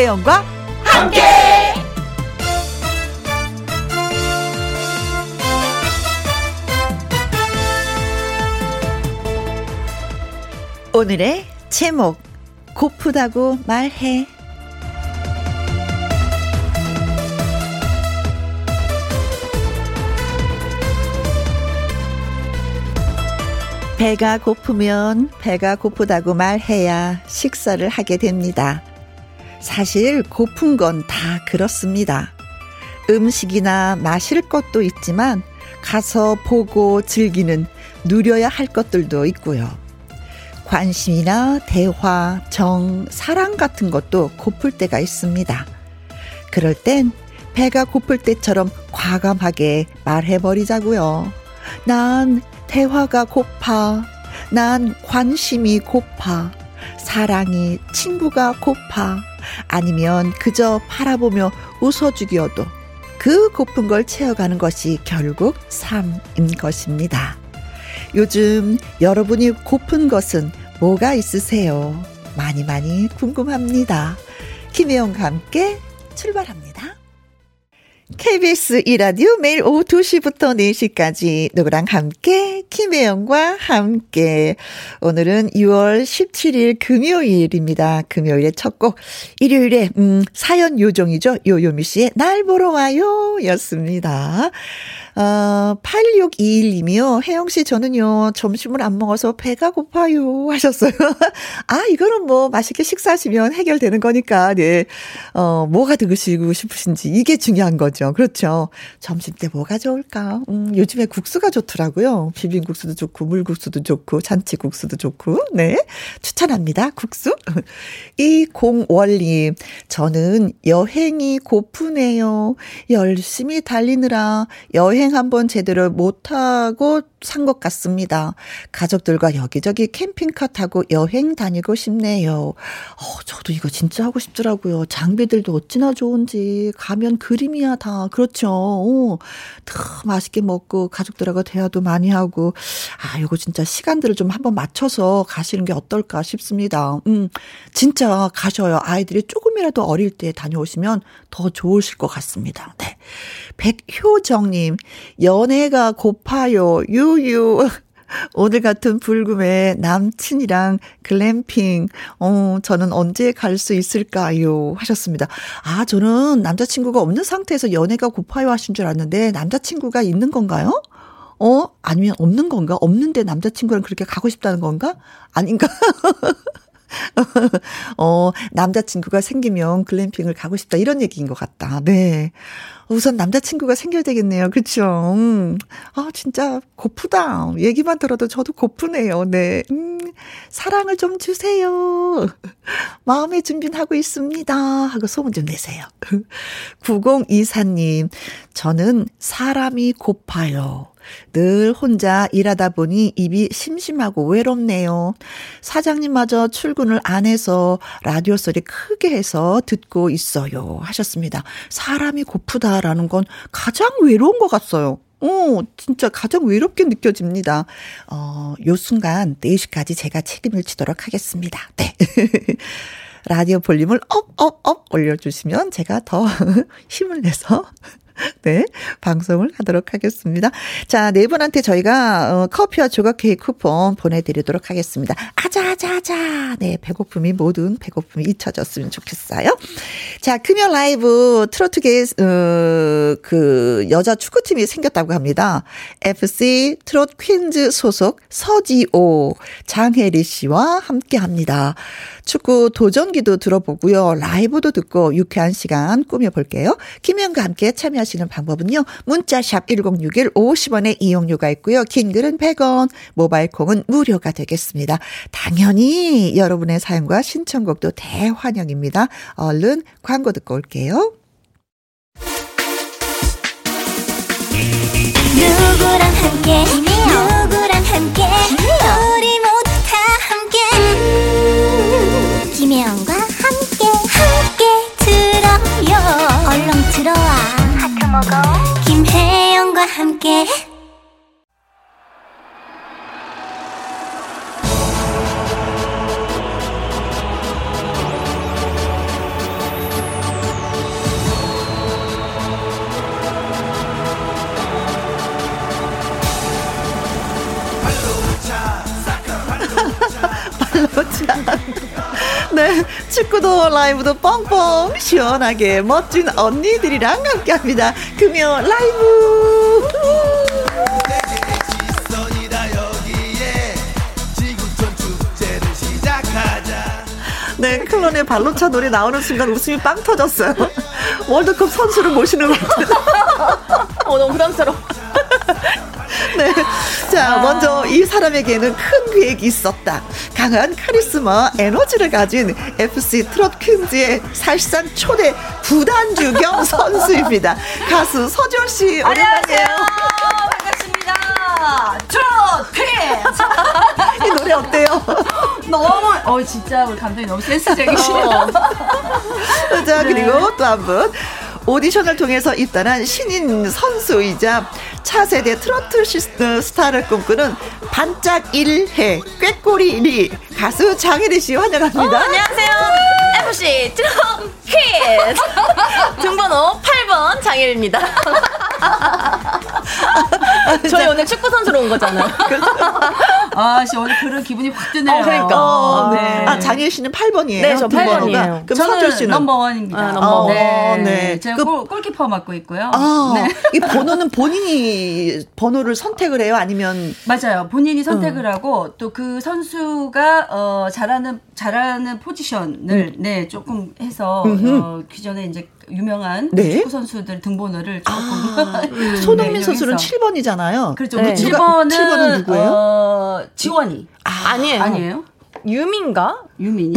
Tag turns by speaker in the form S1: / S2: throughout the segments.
S1: 김혜영과 함께. 오늘의 제목 고프다고 말해. 배가 고프면 배가 고프다고 말해야 식사를 하게 됩니다. 사실 고픈 건 다 그렇습니다. 음식이나 마실 것도 있지만 가서 보고 즐기는 누려야 할 것들도 있고요. 관심이나 대화, 정, 사랑 같은 것도 고플 때가 있습니다. 그럴 땐 배가 고플 때처럼 과감하게 말해버리자고요. 난 대화가 고파. 난 관심이 고파. 사랑이 친구가 고파. 아니면 그저 바라보며 웃어주기여도 그 고픈 걸 채워가는 것이 결국 삶인 것입니다. 요즘 여러분이 고픈 것은 뭐가 있으세요? 많이 많이 궁금합니다. 김혜영과 함께 출발합니다. KBS 이라디오 매일 오후 2시부터 4시까지 누구랑 함께 김혜영과 함께 오늘은 6월 17일 금요일입니다. 금요일의 첫 곡 일요일에 음 사연 요정이죠. 요요미 씨의 날 보러 와요 였습니다. 어, 8621님이요. 혜영씨, 저는요, 점심을 안 먹어서 배가 고파요. 하셨어요. 아, 이거는 뭐, 맛있게 식사하시면 해결되는 거니까, 네. 어, 뭐가 드시고 싶으신지, 이게 중요한 거죠. 그렇죠. 점심 때 뭐가 좋을까? 음, 요즘에 국수가 좋더라고요. 비빔국수도 좋고, 물국수도 좋고, 잔치국수도 좋고, 네. 추천합니다. 국수. 이 공월님, 저는 여행이 고프네요. 열심히 달리느라 여행 한번 제대로 못하고 산 것 같습니다. 가족들과 여기저기 캠핑카 타고 여행 다니고 싶네요. 어, 저도 이거 진짜 하고 싶더라고요. 장비들도 어찌나 좋은지. 가면 그림이야, 다. 그렇죠. 어, 다 맛있게 먹고, 가족들하고 대화도 많이 하고. 아, 이거 진짜 시간들을 좀 한번 맞춰서 가시는 게 어떨까 싶습니다. 음, 진짜 가셔요. 아이들이 조금이라도 어릴 때 다녀오시면 더 좋으실 것 같습니다. 네. 백효정님, 연애가 고파요. 유 유. 오늘 같은 불금에 남친이랑 글램핑, 어, 저는 언제 갈 수 있을까요? 하셨습니다. 아, 저는 남자친구가 없는 상태에서 연애가 고파요 하신 줄 알았는데, 남자친구가 있는 건가요? 어? 아니면 없는 건가? 없는데 남자친구랑 그렇게 가고 싶다는 건가? 아닌가? 어, 남자친구가 생기면 글램핑을 가고 싶다. 이런 얘기인 것 같다. 네. 우선 남자친구가 생겨야 되겠네요. 그쵸? 음. 아, 진짜 고프다. 얘기만 들어도 저도 고프네요. 네. 음, 사랑을 좀 주세요. 마음의 준비는 하고 있습니다. 하고 소문 좀 내세요. 9024님, 저는 사람이 고파요. 늘 혼자 일하다 보니 입이 심심하고 외롭네요. 사장님마저 출근을 안 해서 라디오 소리 크게 해서 듣고 있어요. 하셨습니다. 사람이 고프다라는 건 가장 외로운 것 같아요. 어, 진짜 가장 외롭게 느껴집니다. 어, 요 순간 4시까지 제가 책임을 지도록 하겠습니다. 네. 라디오 볼륨을 up, up, up 올려주시면 제가 더 힘을 내서 네, 방송을 하도록 하겠습니다. 자, 네 분한테 저희가 어, 커피와 조각 케이크 쿠폰 보내드리도록 하겠습니다. 아자아자아자. 네, 배고픔이 모든 배고픔이 잊혀졌으면 좋겠어요. 자, 금요 라이브 트로트계 어, 그 여자 축구팀이 생겼다고 합니다. FC 트롯 퀸즈 소속 서지오 장혜리 씨와 함께합니다. 축구 도전기도 들어보고요. 라이브도 듣고 유쾌한 시간 꾸며볼게요. 김현과 함께 참여하시는 방법은요. 문자샵 1061 50원의 이용료가 있고요. 긴 글은 100원, 모바일 콩은 무료가 되겠습니다. 당연히 여러분의 사연과 신청곡도 대환영입니다. 얼른 광고 듣고 올게요. 누구랑 함께 누구랑 함께 먹어. 김혜영과 함께. 발로 차 축구도 라이브도 뻥뻥 시원하게 멋진 언니들이랑 함께합니다. 금요 라이브. 네, 클론의 발로차 노래 나오는 순간 웃음이 빵 터졌어요. 월드컵 선수를 모시는 것 같아요.
S2: 어, 너무 부담스러워.
S1: 네. 자, 먼저 이 사람에게는 큰 계획이 있었다. 강한 카리스마, 에너지를 가진 FC 트롯 퀸즈의 사실상 초대 구단주 겸 선수입니다. 가수 서지원 씨,
S3: 오랜만이에요. 반갑습니다. 트롯 퀸즈.
S1: 이 노래 어때요?
S3: 너무, 어, 진짜 우리 감독님 너무 센스적이시네요.
S1: 자, 그리고 또 한 분. 오디션을 통해서 입단한 신인 선수이자 차세대 트로트 어, 스타를 꿈꾸는 반짝 1해 꾀꼬리 리 가수 장혜리 씨 환영합니다. 어,
S2: 안녕하세요. FC 트롯 퀸즈 등번호 8번 장혜리입니다. 저희 오늘 축구 선수로 온 거잖아요.
S3: 아, 씨, 오늘 그런 기분이 확 드네요.
S2: 어, 그러니까.
S1: 어, 네. 아, 장혜 씨는 8번이에요.
S2: 네, 저 8번이에요.
S1: 그럼 서준 씨는
S3: 넘버원입니다.
S2: 아, 넘버
S3: 네.
S1: 네.
S3: 제가
S1: 그,
S3: 골, 골키퍼 맡고 있고요.
S1: 아,
S3: 네.
S1: 이 번호는 본인이 번호를 선택을 해요? 아니면
S3: 맞아요. 본인이 선택을 음. 하고 또 그 선수가 어 잘하는 잘하는 포지션을 음. 네 조금 해서 어, 기존에 이제 유명한 네? 축구 선수들 등번호를 조금 아,
S1: 음. 손흥민 네, 선수는 7번이잖아요.
S3: 그렇죠. 네. 7번은 7번은 누구예요? 어, 지원이.
S2: 아, 아니에요.
S3: 아니에요?
S2: 유민가?
S3: 유민이?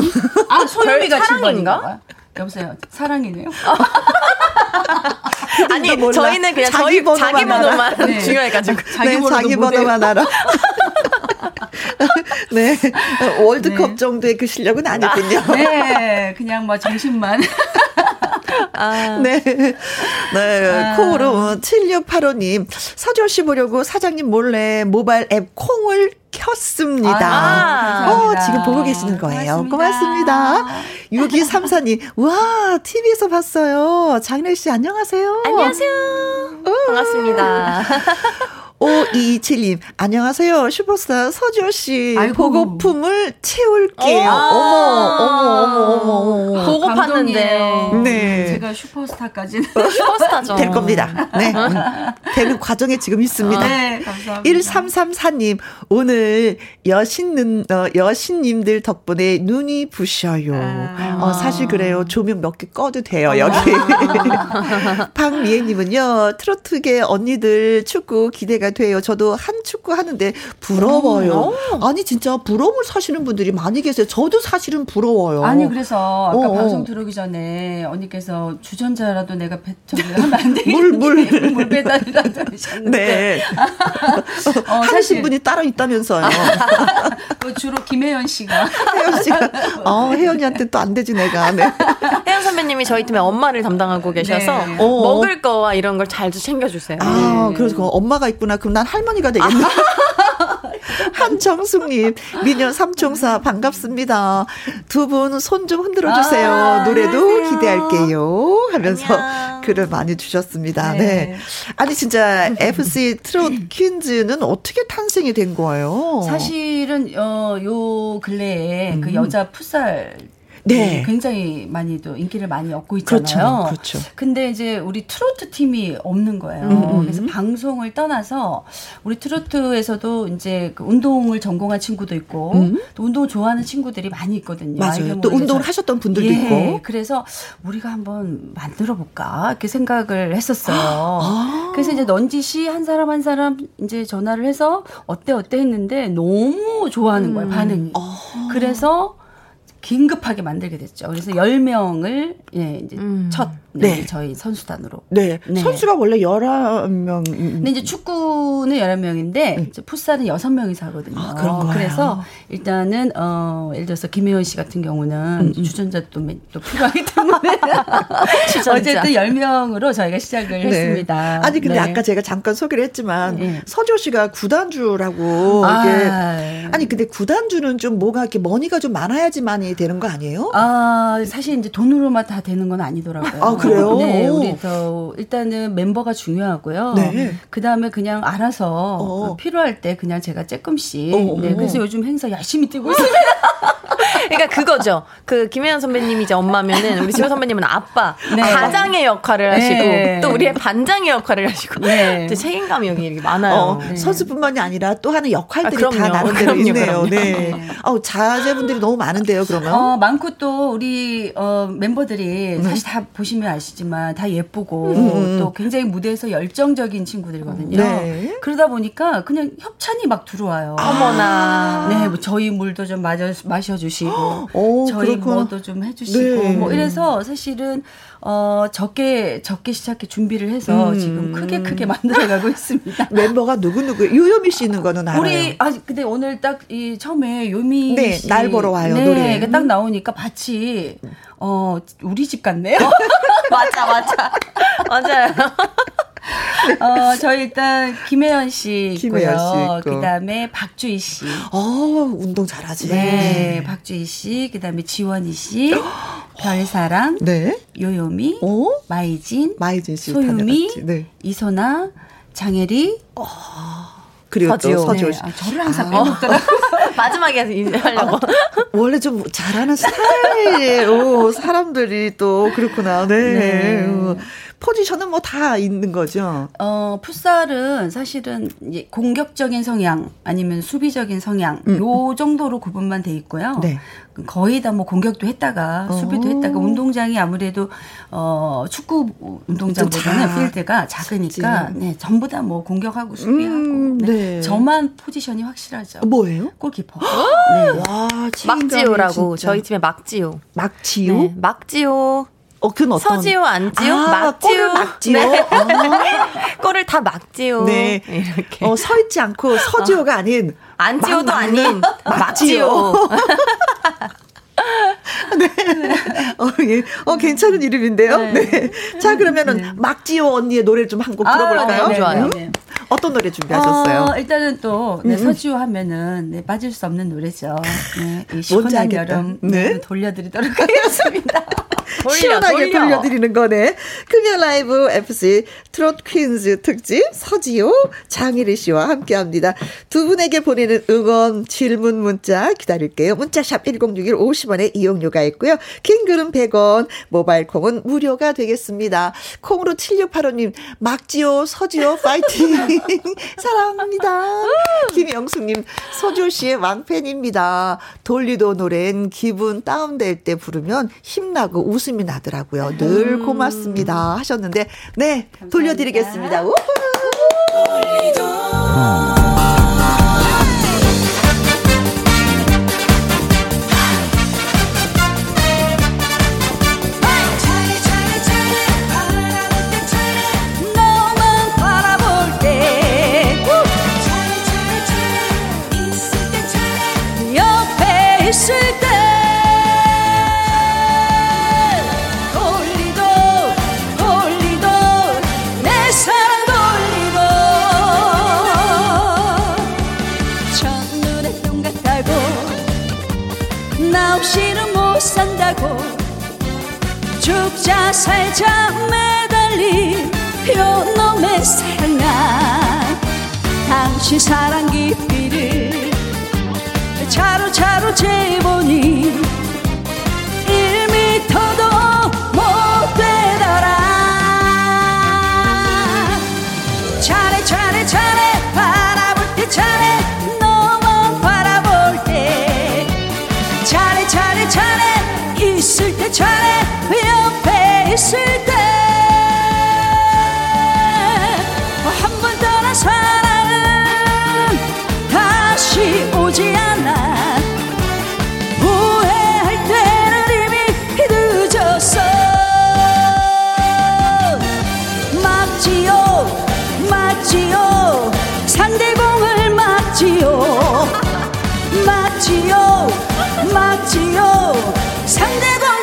S3: 아, 손흥민가 7번인가? 여보세요. 사랑이네요.
S2: 아니 저희는 그냥 자기 저희 번호만 자기 번호만 네. 중요해가지고
S1: 자기, 네, 자기 번호만 알아. 네 월드컵 네. 정도의 그 실력은 아니군요.
S3: 네 그냥 뭐 정신만.
S1: 아. 네. 네. 아. 콩으로 7685님. 사조씨 보려고 사장님 몰래 모바일 앱 콩을 켰습니다. 아, 어, 지금 보고 계시는 거예요. 고맙습니다. 고맙습니다. 6234님, 와, TV에서 봤어요. 장래 씨, 안녕하세요.
S2: 안녕하세요. 반갑습니다.
S1: 5227님, 안녕하세요. 슈퍼스타 서지씨. 보고품을 채울게요. 어. 어머, 어머, 어머, 어머.
S2: 보고 팠는데.
S1: 네.
S3: 제가 슈퍼스타까지는.
S2: 슈퍼스타죠.
S1: 될 겁니다. 네. 되는 과정에 지금 있습니다. 아,
S3: 네, 감사합니다.
S1: 1334님, 오늘 여신는, 어, 여신님들 덕분에 눈이 부셔요. 아. 어, 사실 그래요. 조명 몇 개 꺼도 돼요, 여기. 아. 박미애님은요, 트로트계 언니들 축구 기대가 돼요. 저도 한 축구 하는데 부러워요. 음, 아니 진짜 부러움을 사시는 분들이 많이 계세요. 저도 사실은 부러워요.
S3: 아니 그래서 아까 어, 방송 들어오기 전에 언니께서 주전자라도 내가 배, 저기 하면 안 되겠니?
S1: 물, 물.
S3: 물 배달이라도 하셨는데.
S1: 네. 어, 하신 분이 따로 있다면서요.
S3: 그 주로 김혜연 씨가.
S1: 혜연 씨가. 어, 혜연이한테 또 안 되지 내가. 네.
S2: 혜연 선배님이 저희 팀에 엄마를 담당하고 계셔서 네. 먹을 거와 이런 걸 잘 챙겨주세요.
S1: 아, 네. 그래서 엄마가 있구나. 그럼 난 할머니가 되겠네. 한정숙님, 미녀 삼총사 반갑습니다. 두 분 손 좀 흔들어 주세요. 아, 노래도 안녕하세요. 기대할게요. 하면서 안녕. 글을 많이 주셨습니다. 네. 네. 아니 진짜 FC 트롯 퀸즈는 어떻게 탄생이 된 거예요?
S3: 사실은 어, 요 근래에 그 음. 그 여자 풋살 네. 굉장히 많이도 인기를 많이 얻고 있잖아요.
S1: 그렇죠. 그렇죠.
S3: 근데 이제 우리 트로트 팀이 없는 거예요. 음, 음. 그래서 방송을 떠나서 우리 트로트에서도 이제 그 운동을 전공한 친구도 있고 음. 또 운동을 좋아하는 친구들이 많이 있거든요.
S1: 맞아요. 또 운동을 하셨던 분들도 예, 있고.
S3: 그래서 우리가 한번 만들어 볼까 이렇게 생각을 했었어요. 아. 그래서 이제 넌지시 한 사람 한 사람 이제 전화를 해서 어때 어때 했는데 너무 좋아하는 거예요. 음. 반응이. 아. 그래서 긴급하게 만들게 됐죠. 그래서 10명을 예, 이제 음. 첫 네, 네, 저희 선수단으로.
S1: 네. 네. 선수가 원래 11명.
S3: 근데 이제 축구는 11명인데 네. 이제 풋살은 6명이서 하거든요.
S1: 아, 그런 거예요.
S3: 그래서 일단은 어 예를 들어서 김혜원 씨 같은 경우는 음, 음. 주전자 또, 또 필요하기 때문에 어쨌든 10명으로 저희가 시작을 네. 했습니다.
S1: 아니 근데 네. 아까 제가 잠깐 소개를 했지만 네. 서지오 씨가 구단주라고 아. 이게 아니 근데 구단주는 좀 뭐가 이렇게 money가 좀 많아야지만이 되는 거 아니에요?
S3: 아, 사실 이제 돈으로만 다 되는 건 아니더라고요.
S1: 아, 그래요?
S3: 네, 우리 더 일단은 멤버가 중요하고요. 네. 그 다음에 그냥 알아서 어. 필요할 때 그냥 제가 조금씩 어, 네, 그래서 요즘 행사 열심히 뛰고 있습니다.
S2: 그러니까 그거죠. 그 김혜연 선배님이 이제 엄마면은 우리 지호 선배님은 아빠, 네. 가장의 역할을 하시고 네. 또 우리의 반장의 역할을 하시고 네. 책임감이 여기 이렇게 많아요. 어,
S1: 네. 선수뿐만이 아니라 또 하는 역할들이 아, 다 나름대로 있네요. 그럼요. 네. 어, 자제분들이 너무 많은데요. 그러면
S3: 어, 많고 또 우리 어, 멤버들이 음. 사실 다 보시면 아시지만 다 예쁘고 음. 음. 또 굉장히 무대에서 열정적인 친구들이거든요. 네. 그러다 보니까 그냥 협찬이 막 들어와요.
S2: 어머나.
S3: 네, 뭐 저희 물도 좀 마셔, 마셔 주시고, 오, 저희. 뭐도 좀 해주시고, 네. 뭐 이래서 사실은 어, 적게, 적게 시작해 준비를 해서 음. 지금 크게 크게 만들어가고 있습니다.
S1: 멤버가 누구 누구, 요요미 씨 있는 거는 알아요.
S3: 우리, 아, 근데 오늘 딱 이 처음에 요미 네,
S1: 씨. 날 보러 와요, 네, 노래.
S3: 딱 나오니까 같이, 어, 우리 집 같네요.
S2: 맞아, 맞아. 맞아요.
S3: 어, 저희 일단 김혜연 씨 김혜연 씨 있고. 그다음에 박주희 씨.
S1: 어, 운동 잘하지.
S3: 네, 박주희 씨, 그다음에 지원이 씨, 별사랑, 네. 요요미, 어? 마이진, 마이진 씨 소유미, 네. 이소나, 장혜리, 어.
S1: 그리고 서지호. 또 서지호 씨.
S3: 네. 아, 저를 항상 빼먹더라고.
S2: 마지막에 하려고. 아,
S1: 원래 좀 잘하는 스타일이에요. 사람들이 또 그렇구나. 네. 네. 포지션은 뭐 다 있는 거죠.
S3: 어, 풋살은 사실은 이제 공격적인 성향 아니면 수비적인 성향 음. 요 정도로 구분만 돼 있고요. 네. 거의 다 뭐 공격도 했다가 수비도 했다가 운동장이 아무래도 어 축구 운동장보다는 필드가 작으니까 네, 전부 다 뭐 공격하고 수비하고 음, 네. 네. 저만 포지션이 확실하죠.
S1: 뭐예요?
S3: 골키퍼.
S2: 네. 와, 막지호라고 저희 팀의 막지호.
S1: 막지호?
S2: 네, 막지호.
S1: 어, 그건 어떤?
S2: 서지호, 안지호, 아, 막지호.
S1: 막지호. 네. 아.
S2: 꼴을 다 막지호. 네.
S1: 이렇게. 어, 서 있지 않고 서지호가 어. 아닌.
S2: 안지호도 아닌 막지호.
S1: 네. 어, 예. 어, 괜찮은 이름인데요. 네. 네. 자, 그러면은 네. 막지호 언니의 노래 좀 한 곡 들어볼까요?
S2: 아, 네, 좋아요. 네.
S1: 어떤 노래 준비하셨어요?
S3: 어, 일단은 또 네, 음. 서지호 하면은 네, 빠질 수 없는 노래죠. 네, 이 시원한 여름 네. 돌려드리도록 하겠습니다.
S1: 돌려, 시원하게 돌려. 돌려 드리는 거네. 금요 라이브 FC 트롯 퀸즈 특집 서지호, 장희리 씨와 함께 합니다. 두 분에게 보내는 응원, 질문, 문자 기다릴게요. 문자샵 1061 50원에 이용료가 있고요. 킹글은 100원, 모바일 콩은 무료가 되겠습니다. 콩으로 7685님, 막지호, 서지호, 파이팅! 사랑합니다. 김영숙님, 서지호 씨의 왕팬입니다. 돌리도 노래는 기분 다운될 때 부르면 힘나고 웃음 웃음이 나더라고요. 늘 음. 고맙습니다. 하셨는데, 네, 감사합니다. 돌려드리겠습니다. 우후.
S4: 죽자 살자 매달린 요놈의 사랑아 당신 사랑 깊이를 차로차로 재보니 1미터도 못 되더라. 차례 차례 차례 바라볼 때 차례 있을 때. 차례 옆에 있을 때 한 번 떠난 사랑은 다시 오지 않아. 후회할 때는 이미 늦었어 막지요 막지요 상대공을 막지요. 막지요 막지요 상대방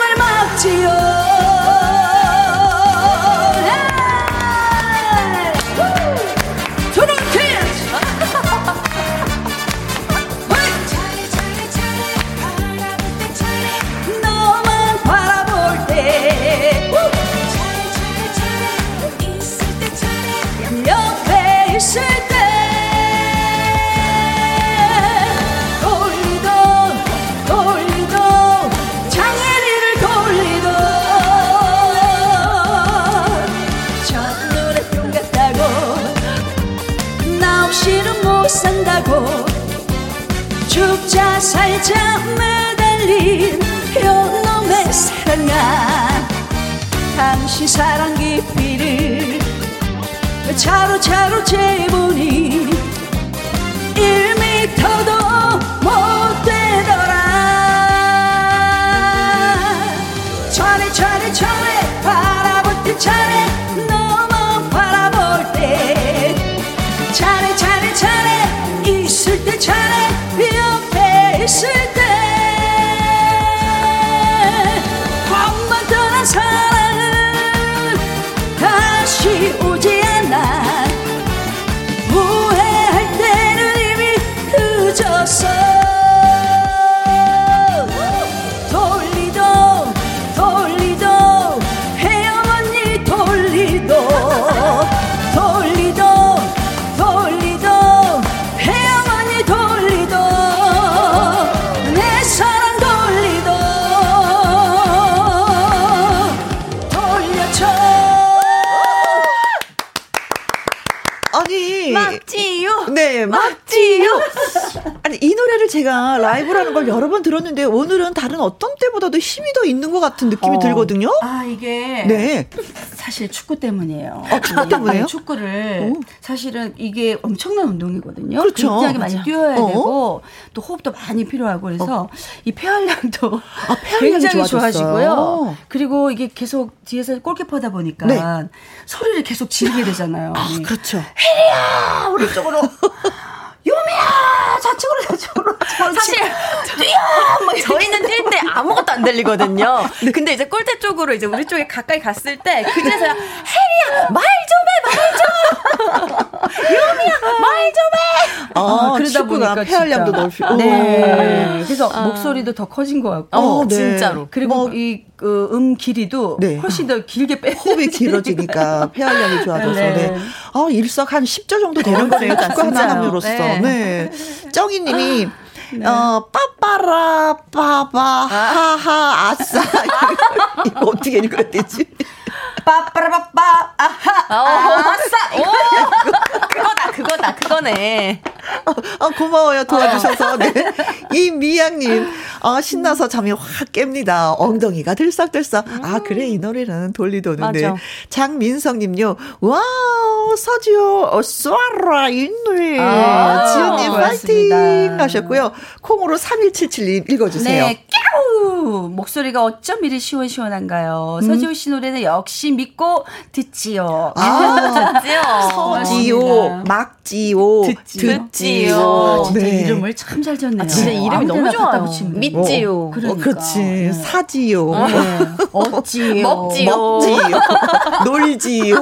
S4: 잠시 사랑 깊이를 차로 차로 재보니 1미터도 못 되더라. 차례 차례 차례 바라볼 때때 차례 차례 차례 있을 때 차례 옆에 있을 때
S1: 제가 라이브라는 걸 여러 번 들었는데 오늘은 다른 어떤 때보다도 힘이 더 있는 것 같은 느낌이
S3: 어.
S1: 들거든요?
S3: 아 이게
S1: 네.
S3: 사실 축구 때문이에요.
S1: 어, 축구 때문에요?
S3: 네, 축구를
S1: 오.
S3: 사실은 이게 엄청난 운동이거든요.
S1: 그렇죠.
S3: 굉장히 많이
S1: 맞아.
S3: 뛰어야
S1: 어.
S3: 되고 또 호흡도 많이 필요하고 그래서 이 폐활량도
S1: 아, 폐활량이
S3: 굉장히
S1: 좋아졌어요.
S3: 좋아지고요. 그리고 이게 계속 뒤에서 골키퍼다 보니까
S1: 네.
S3: 소리를 계속 지르게 되잖아요.
S1: 아, 그렇죠.
S3: 혜리야 오른쪽으로 요미야 좌측으로 좌측으로
S2: 사실
S3: 뛰어 막
S2: 저희는 뛸 때 아무것도 안 들리거든요. 근데 이제 골대 쪽으로 이제 우리 쪽에 가까이 갔을 때 그제서야 혜리야 말 좀 해 말 좀. 유미야 말 좀 해.
S1: 아,
S3: 그러다
S1: 축구가
S3: 보니까
S1: 폐활량도
S3: 진짜.
S1: 넓히고.
S3: 네. 그래서 목소리도 더 커진 것 같고.
S1: 어, 네.
S2: 진짜로.
S3: 그리고
S1: 뭐-
S3: 이, 그, 음 길이도
S1: 네.
S3: 훨씬 더 길게 빼.
S1: 호흡이 길어지니까 폐활량이 좋아져서
S3: 네.
S1: 네. 아 일석 한 10조 정도 되는
S2: 어,
S1: 거네요. 축구 하나. 함으로써.
S2: 네.
S1: 네. 정희님이 어 빠빠라 빠바 하하 아싸. 이거 어떻게 읽어야 되지?
S3: 빠빠라빠빠, 아하,
S2: 아싸. 오, 그거다 그거다 그거네.
S1: 어, 고마워요 도와주셔서 네. 이미양님 어, 신나서 잠이 확 깹니다 엉덩이가 들썩들썩 아 그래 이 노래는 돌리 도는데
S2: 맞아.
S1: 장민성님요 와우 서지호 어, 쏴라 이 노래
S3: 아,
S1: 지연님. 파이팅 하셨고요 콩으로 3177님 읽어주세요
S3: 네, 깨우! 목소리가 어쩜 이리 시원시원한가요? 서지호 씨 노래는 역시 믿고 듣지요.
S1: 아,
S2: 듣지요.
S1: 서지호
S3: 고
S1: 막지호
S3: 듣지요.
S2: 듣지요.
S3: 진짜
S1: 네.
S3: 이름을 참잘 졌네요.
S2: 아, 진짜 이름이 너무 좋아요. 믿지요.
S1: 어,
S3: 그러니까.
S1: 그렇지
S3: 네.
S1: 사지요
S3: 네. 어찌요.
S2: 먹지요.
S1: 먹지요 놀지요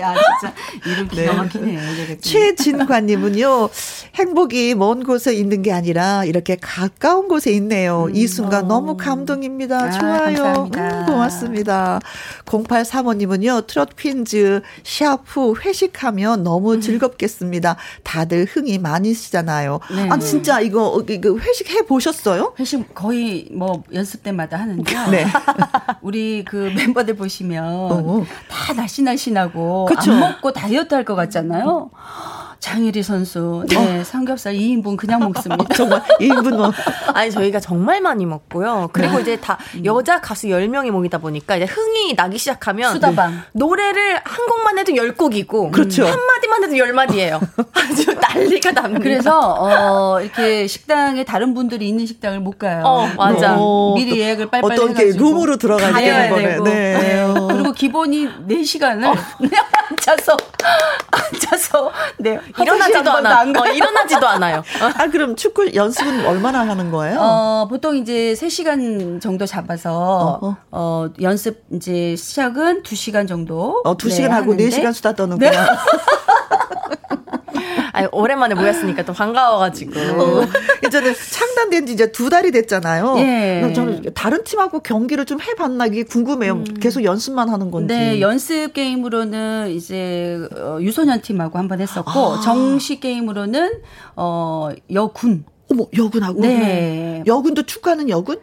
S3: 야, 진짜 이름 기가
S1: 네.
S3: 막히네요. 이렇게.
S1: 최진관님은요, 행복이 먼 곳에 있는 게 아니라 이렇게 가까운 곳에 있네요. 이 순간 너무 감동입니다.
S3: 아,
S1: 좋아요.
S3: 감사합니다.
S1: 음, 고맙습니다. 0835님은요, 트롯 퀸즈 샤프 회식하면 너무 즐겁겠습니다. 다들 흥이 많으시잖아요.
S3: 네.
S1: 아, 진짜 이거, 이거 회식 해 보셨어요?
S3: 회식 거의 뭐 연습 때마다 하는데요.
S1: 네.
S3: 우리 그 멤버들 보시면
S1: 어.
S3: 다 날씬날씬하고
S1: 그쵸.
S3: 안 먹고 다이어트 할 것 같잖아요. 장혜리 선수, 네, 삼겹살 2인분 그냥 먹습니다.
S1: 정말 1분 뭐.
S2: 아니 저희가 정말 많이 먹고요. 그리고
S1: 네.
S2: 이제 다 여자 가수 10명이 모이다 보니까 이제 흥이 나기 시작하면
S3: 수다방.
S2: 노래를 한 곡만 해도 10곡이고
S1: 그렇죠.
S2: 한 마디만 해도 10마디예요. 아주 난리가 납니다.
S3: 그래서 어 이렇게 식당에 다른 분들이 있는 식당을 못 가요.
S2: 어, 맞아.
S1: 어,
S3: 미리
S1: 또
S3: 예약을 빨리빨리
S1: 어떤 게
S3: 해가지고
S1: 룸으로 들어가야
S3: 가야
S1: 되는 거네. 네. 어.
S3: 그리고 기본이 4시간을 그냥 앉아서 앉아서 네
S2: 일어나지도 않아. 어, 일어나지도 않아요.
S1: 아, 그럼 축구 연습은 얼마나 하는 거예요?
S3: 어, 보통 이제 3 시간 정도 잡아서,
S1: 어허.
S3: 어, 연습 이제 시작은 2 시간 정도.
S1: 어, 두
S3: 네,
S1: 시간 하고 네
S3: 하는데
S1: 시간 수다 떠는구나.
S2: 아니, 오랜만에 모였으니까 또 반가워가지고.
S1: 어, 이제는 창단된 지 이제 두 달이 됐잖아요.
S3: 예.
S1: 저는 다른 팀하고 경기를 좀 해봤나 이게 궁금해요. 계속 연습만 하는 건지.
S3: 네, 연습 게임으로는 이제 어, 유소년 팀하고 한번 했었고
S1: 아.
S3: 정식 게임으로는 어 여군.
S1: 어머 여군하고.
S3: 네.
S1: 여군도 축구하는 여군?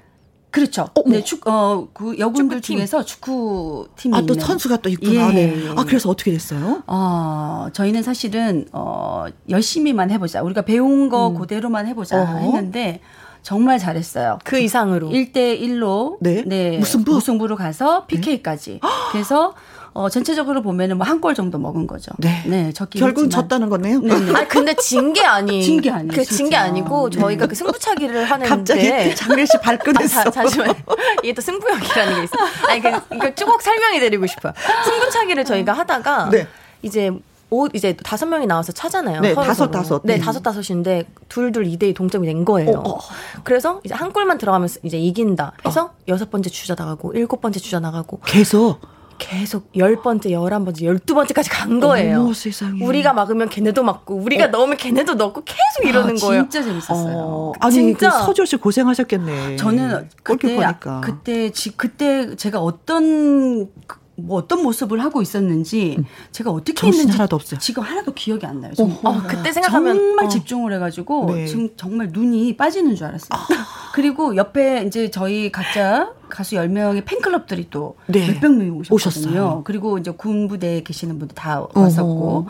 S3: 그렇죠.
S1: 어머.
S3: 네, 축, 어, 그 여군들
S2: 축구팀.
S3: 중에서 축구 팀이
S1: 아 또
S3: 있는.
S1: 선수가 또 있구나.
S3: 예,
S1: 네.
S3: 예, 예.
S1: 아 그래서 어떻게 됐어요?
S3: 어, 저희는 사실은, 어, 열심히만 해보자. 우리가 배운 거 그대로만 해보자
S1: 음. 어허.
S3: 했는데, 정말 잘했어요.
S2: 그 이상으로.
S3: 1대 1로
S1: 네. 무승부?
S3: 무승부로 가서 PK까지. 그래서 어, 전체적으로 보면은 뭐 한 골 정도 먹은 거죠.
S1: 네.
S3: 네,
S1: 결국
S3: 했지만.
S1: 졌다는 거네요.
S3: 네, 네.
S2: 아 근데 진 게 아니.
S3: 진게 아니에요,
S2: 그진 게
S3: 진짜.
S2: 아니고
S3: 네.
S2: 저희가 그 승부차기를 하는데.
S1: 갑자기 장례 씨 발끈했어.
S2: 아, 자, 잠시만. 이게 또 승부욕이라는 게 있어. 아니, 그, 이거 쭉 설명해 드리고 싶어요. 승부차기를 저희가 하다가.
S1: 네.
S2: 이제, 오, 이제 다섯 명이 나와서 차잖아요.
S1: 네,
S2: 서로
S1: 다섯,
S2: 서로.
S1: 다섯.
S2: 네,
S1: 음.
S2: 다섯, 다섯인데, 둘둘 2대2 동점이 된 거예요.
S1: 어, 어.
S2: 그래서 이제 한 골만 들어가면 이제 이긴다 해서 여섯 번째 주자 나가고, 일곱 번째 주자 나가고,
S1: 계속
S2: 계속 열 번째, 열한 번째, 열두 번째까지 간 거예요.
S1: 어머, 세상에.
S2: 우리가 막으면 걔네도 막고, 우리가 넣으면 걔네도 넣고 계속 이러는
S3: 아,
S2: 거예요.
S3: 진짜 재밌었어요.
S1: 어, 아니
S2: 진짜.
S1: 그 서조 씨 고생하셨겠네.
S3: 저는 그때
S1: 골키퍼니까.
S3: 그때 지, 그때 제가 어떤 그- 뭐 어떤 모습을 하고 있었는지 제가 어떻게 했는지
S1: 하나도 없어요.
S3: 지금 하나도 기억이 안 나요. 정말.
S2: 어, 그때 생각하면
S3: 정말
S2: 어.
S3: 집중을 해가지고
S1: 네.
S3: 지금 정말 눈이 빠지는 줄 알았어요. 그리고 옆에 이제 저희 각자 가수 10명의 팬클럽들이 또
S1: 네.
S3: 몇백 명이 오셨거든요.
S1: 오셨어요.
S3: 그리고 이제 군부대에 계시는 분들 다 왔었고.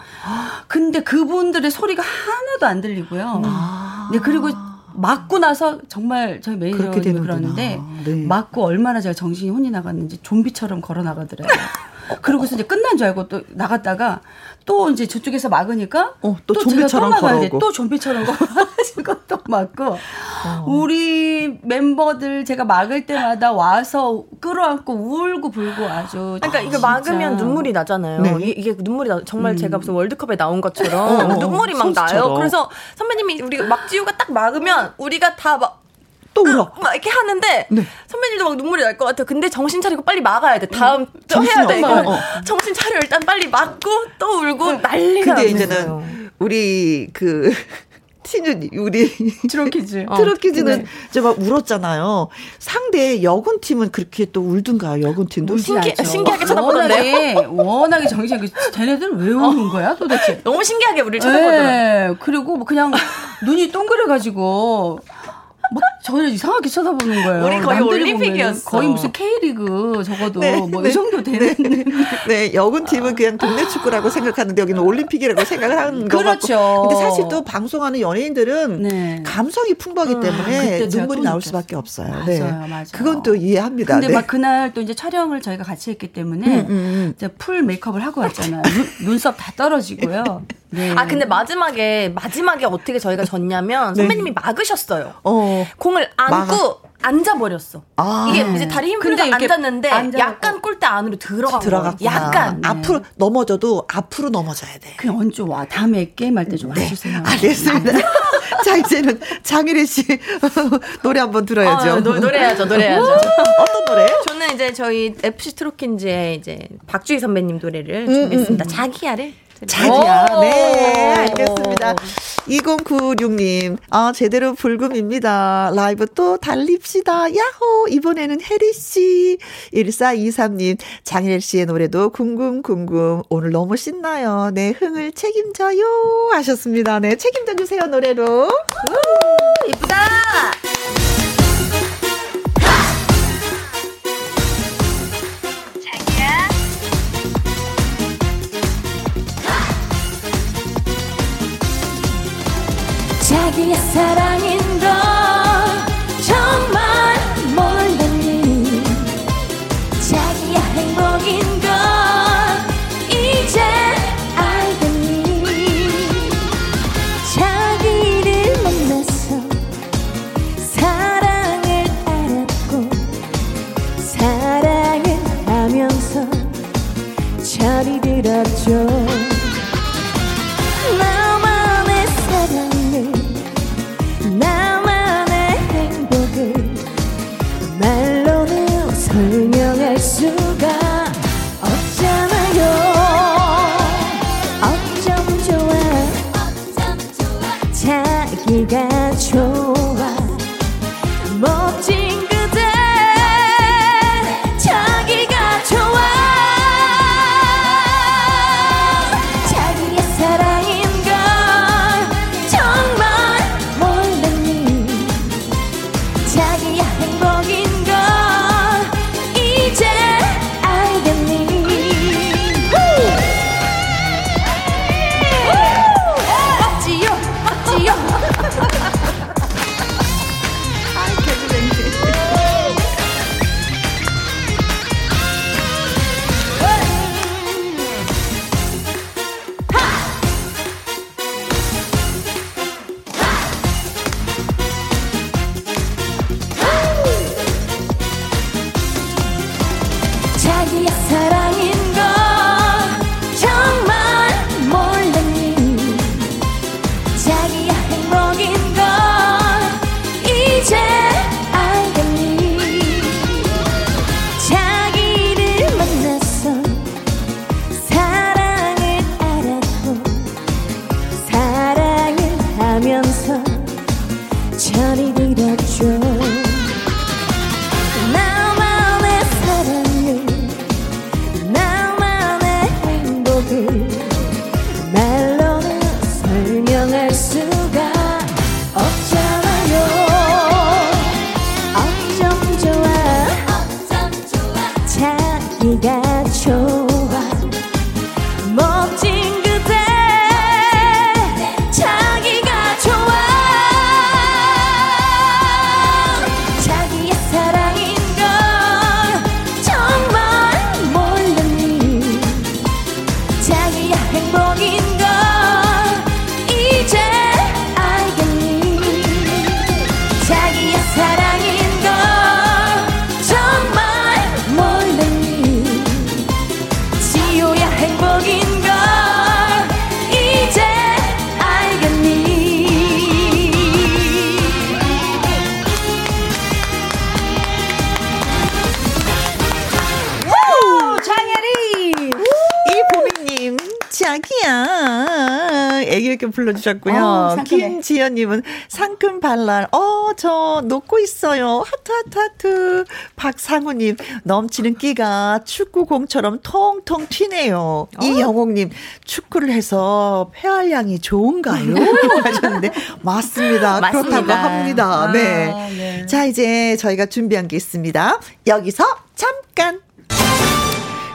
S3: 근데 그분들의 소리가 하나도 안 들리고요. 네, 그리고 맞고 나서 정말 저희
S1: 되는구나.
S3: 그러는데
S1: 네.
S3: 맞고 얼마나 제가 정신이 혼이 나갔는지 좀비처럼 걸어 나가더래요. 그러고서 이제 끝난 줄 알고 또 나갔다가 또 이제 저쪽에서 막으니까
S1: 어, 또
S3: 제가
S1: 좀비처럼
S3: 또 막아야 돼.
S1: 걸어오고.
S3: 또 좀비처럼 걸어가지고 또 맞고
S1: 어.
S3: 우리 멤버들 제가 막을 때마다 와서 끌어안고 울고 불고 아주
S2: 그러니까 이거
S3: 진짜.
S2: 막으면 눈물이 나잖아요.
S1: 네.
S2: 이- 이게 눈물이 나 정말 제가 무슨 월드컵에 나온 것처럼
S1: 어, 어,
S2: 눈물이 막
S1: 선수처럼.
S2: 나요. 그래서 선배님이 우리 막지우가 딱 막으면 우리가 다 막
S1: 또 울어.
S2: 막 이렇게 하는데
S1: 네.
S2: 선배님도 막 눈물이 날 것 같아요. 근데 정신 차리고 빨리 막아야 돼. 다음 또 해야 돼.
S1: 없어.
S2: 정신 차려 일단 빨리 막고 또 울고 난리가
S1: 근데. 이제는 우리 그 티는 우리
S3: 트로키즈.
S2: 어,
S1: 트로키즈는
S2: 네.
S1: 제가 울었잖아요. 상대 여군 팀은 그렇게 또 울든가요? 여군 팀도
S2: 신기-. 신기하게 쳐다보던데요?
S3: 워낙에, 워낙에 정신, 그 쟤네들 왜 우는 거야 도대체?
S2: 너무 신기하게 우리를 쳐다보더라고요.
S3: 네, 그리고 뭐 그냥 눈이 동그래 가지고 막 저를 이상하게 쳐다보는 거예요.
S2: 우리 거의 올림픽이었어.
S3: 거의 무슨 K리그 적어도
S1: 네,
S3: 뭐
S1: 네,
S3: 이 정도 되는.
S1: 네, 여군 팀은 그냥 동네 축구라고 생각하는데 여기는 올림픽이라고 생각을 하는 거
S3: 그렇죠.
S1: 같고. 근데 사실 또 방송하는 연예인들은
S3: 네.
S1: 감성이 풍부하기 때문에
S3: 그때 제가
S1: 눈물이
S3: 또
S1: 나올
S3: 느꼈어요.
S1: 수밖에 없어요.
S3: 맞아요,
S1: 네.
S3: 맞아요.
S1: 그건 또 이해합니다.
S3: 근데
S1: 네.
S3: 막 그날 또 이제 촬영을 저희가 같이 했기 때문에
S1: 음, 음.
S3: 이제 full 메이크업을 하고 왔잖아요. 눈, 눈썹 다 떨어지고요. 네.
S2: 아 근데 마지막에 마지막에 어떻게 저희가 졌냐면
S1: 네.
S2: 선배님이 막으셨어요.
S1: 어.
S2: 공을 안고 앉아버렸어.
S1: 아.
S2: 이게 이제 다리 힘
S3: 근데
S2: 풀려서 앉았는데 약간 골대 안으로 들어간
S1: 들어갔구나.
S2: 거예요. 약간.
S3: 네.
S1: 앞으로 넘어져도 앞으로 넘어져야 돼.
S3: 그냥 얹어 와. 다음에 게임할 때 좀 와주세요.
S1: 네. 알겠습니다. 자, 이제는 장일혜 씨 노래 한번 들어야죠.
S2: 어, 노, 노래해야죠, 노래해야죠.
S1: 어떤 노래?
S2: 저는 이제 저희 FC 트로킨즈의 이제 박주희 선배님 노래를
S1: 음,
S2: 준비했습니다. 자기야를.
S1: 자기야.
S2: 오.
S1: 네, 알겠습니다. 2096님, 아, 제대로 불금입니다. 라이브 또 달립시다. 야호! 이번에는 혜리씨. 1423님, 장일 씨의 노래도 궁금, 궁금. 오늘 너무 신나요. 네, 흥을 책임져요. 하셨습니다. 네, 책임져 주세요, 노래로.
S2: 이쁘다!
S4: 사랑인
S1: 불러주셨고요.
S3: 어.
S1: 김지연님은 상큼 발랄. 어, 저 놓고 있어요. 하트, 하트, 하트. 박상우님, 넘치는 끼가 축구공처럼 통통 튀네요.
S3: 어?
S1: 이영옥님, 축구를 해서 폐활량이 좋은가요? 하셨는데, 맞습니다. 그렇다고
S2: 맞습니다.
S1: 합니다. 네.
S3: 아, 네.
S1: 자, 이제 저희가 준비한 게 있습니다. 여기서 잠깐.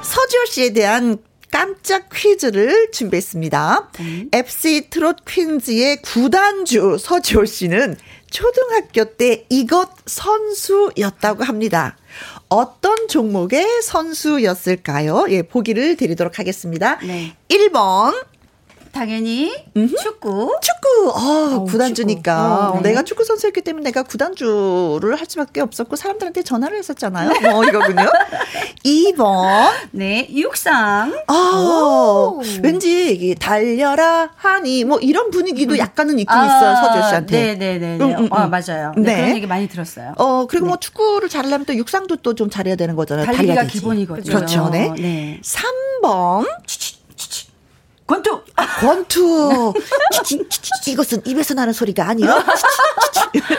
S1: 서지호 씨에 대한 깜짝 퀴즈를 준비했습니다. FC 트롯 퀸즈의 구단주 서지호 씨는 초등학교 때 이것 선수였다고 합니다. 어떤 종목의 선수였을까요? 예, 보기를 드리도록 하겠습니다.
S3: 네.
S1: 1번
S3: 당연히 축구.
S1: 축구. 아,
S3: 어우,
S1: 구단주니까.
S3: 축구. 어, 네.
S1: 내가 축구 선수였기 때문에 내가 구단주를 할 수밖에 없었고 사람들한테 전화를 했었잖아요. 뭐 이거군요. 2번.
S3: 네, 육상.
S1: 아, 왠지 이게 달려라 하니 뭐 이런 분위기도 약간은 있긴 있어요. 서지호 씨한테.
S3: 네, 네, 네, 네.
S1: 음, 음,
S3: 아,
S1: 음.
S3: 맞아요. 네.
S1: 네.
S3: 그런 얘기 많이 들었어요.
S1: 어, 그리고 뭐 축구를 잘하려면 또 육상도 또 좀 잘해야 되는 거잖아요.
S3: 달리기가
S1: 달려야.
S3: 기본이거든요.
S1: 그렇죠. 네.
S3: 네.
S1: 3번.
S3: 권투.
S1: 권투. 이것은 입에서 나는 소리가 아니요.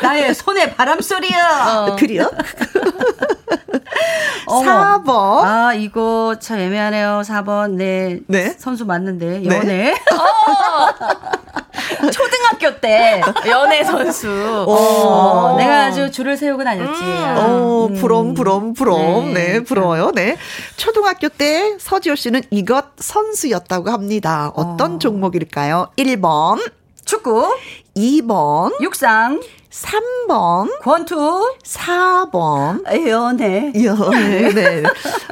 S3: 나의 손에 바람 소리야.
S1: 그래요?
S3: 어머.
S1: 4번.
S3: 아, 이거 참 애매하네요. 4번. 네.
S1: 네.
S3: 선수 맞는데.
S1: 네.
S3: 연애.
S2: 초등학교 때 연애 선수.
S3: 어, 내가 아주 줄을 세우고 다녔지.
S1: 어, 부럼, 부럼, 부럼. 네,
S3: 네.
S1: 부러워요. 네. 초등학교 때 서지호 씨는 이것 선수였다고 합니다. 어떤
S3: 어.
S1: 종목일까요? 1번,
S3: 축구,
S1: 2번,
S3: 육상,
S1: 3번,
S3: 권투,
S1: 4번.
S3: 연애.
S1: 네, 네.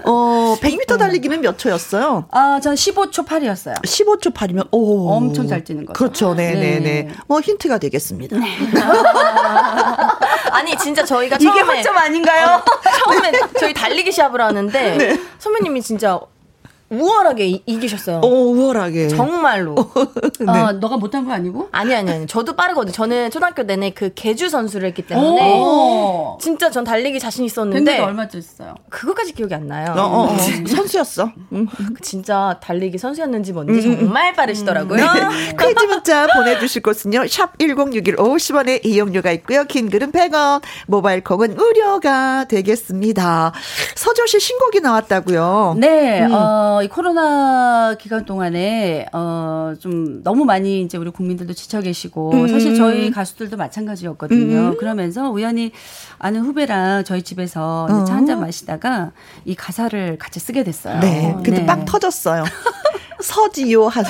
S1: 어, 100m 달리기는 몇 초였어요?
S3: 아, 전 15초 8이었어요.
S1: 15초 8이면, 오.
S3: 엄청 잘 뛰는 거죠.
S1: 그렇죠. 네, 네,
S3: 네.
S1: 네. 뭐 힌트가 되겠습니다.
S2: 아니 진짜 저희가
S3: 이게
S2: 처음에
S3: 학점 아닌가요?
S2: 처음에 저희 달리기 시합을 하는데 선배님이 진짜 우월하게 이, 이기셨어요.
S1: 오, 우월하게.
S2: 정말로.
S3: 아, 너가 못한 거 아니고?
S2: 아니 아니 아니. 저도 빠르거든요. 저는 초등학교 내내 그 개주 선수를 했기 때문에
S3: 오.
S2: 진짜 전 달리기 자신 있었는데
S3: 근데 얼마 줬어요?
S2: 그거까지 기억이 안 나요.
S1: 어, 어, 어. 선수였어. 음.
S2: 그 진짜 달리기 선수였는지 뭔지 정말 빠르시더라고요.
S1: 네. 퀴즈 문자 보내주실 곳은요. 샵 1061 50원의 이용료가 있고요. 긴 글은 100원, 모바일 콩은 무료가 되겠습니다. 서조 씨 신곡이 나왔다고요.
S3: 네, 어, 이 코로나 기간 동안에, 어, 좀 너무 많이 이제 우리 국민들도 지쳐 계시고,
S1: 음.
S3: 사실 저희 가수들도 마찬가지였거든요. 그러면서 우연히 아는 후배랑 저희 집에서 이제 차 한 잔 마시다가 이 가사를 같이 쓰게 됐어요.
S1: 네. 근데
S3: 네.
S1: 빵 터졌어요. 서지요, 하,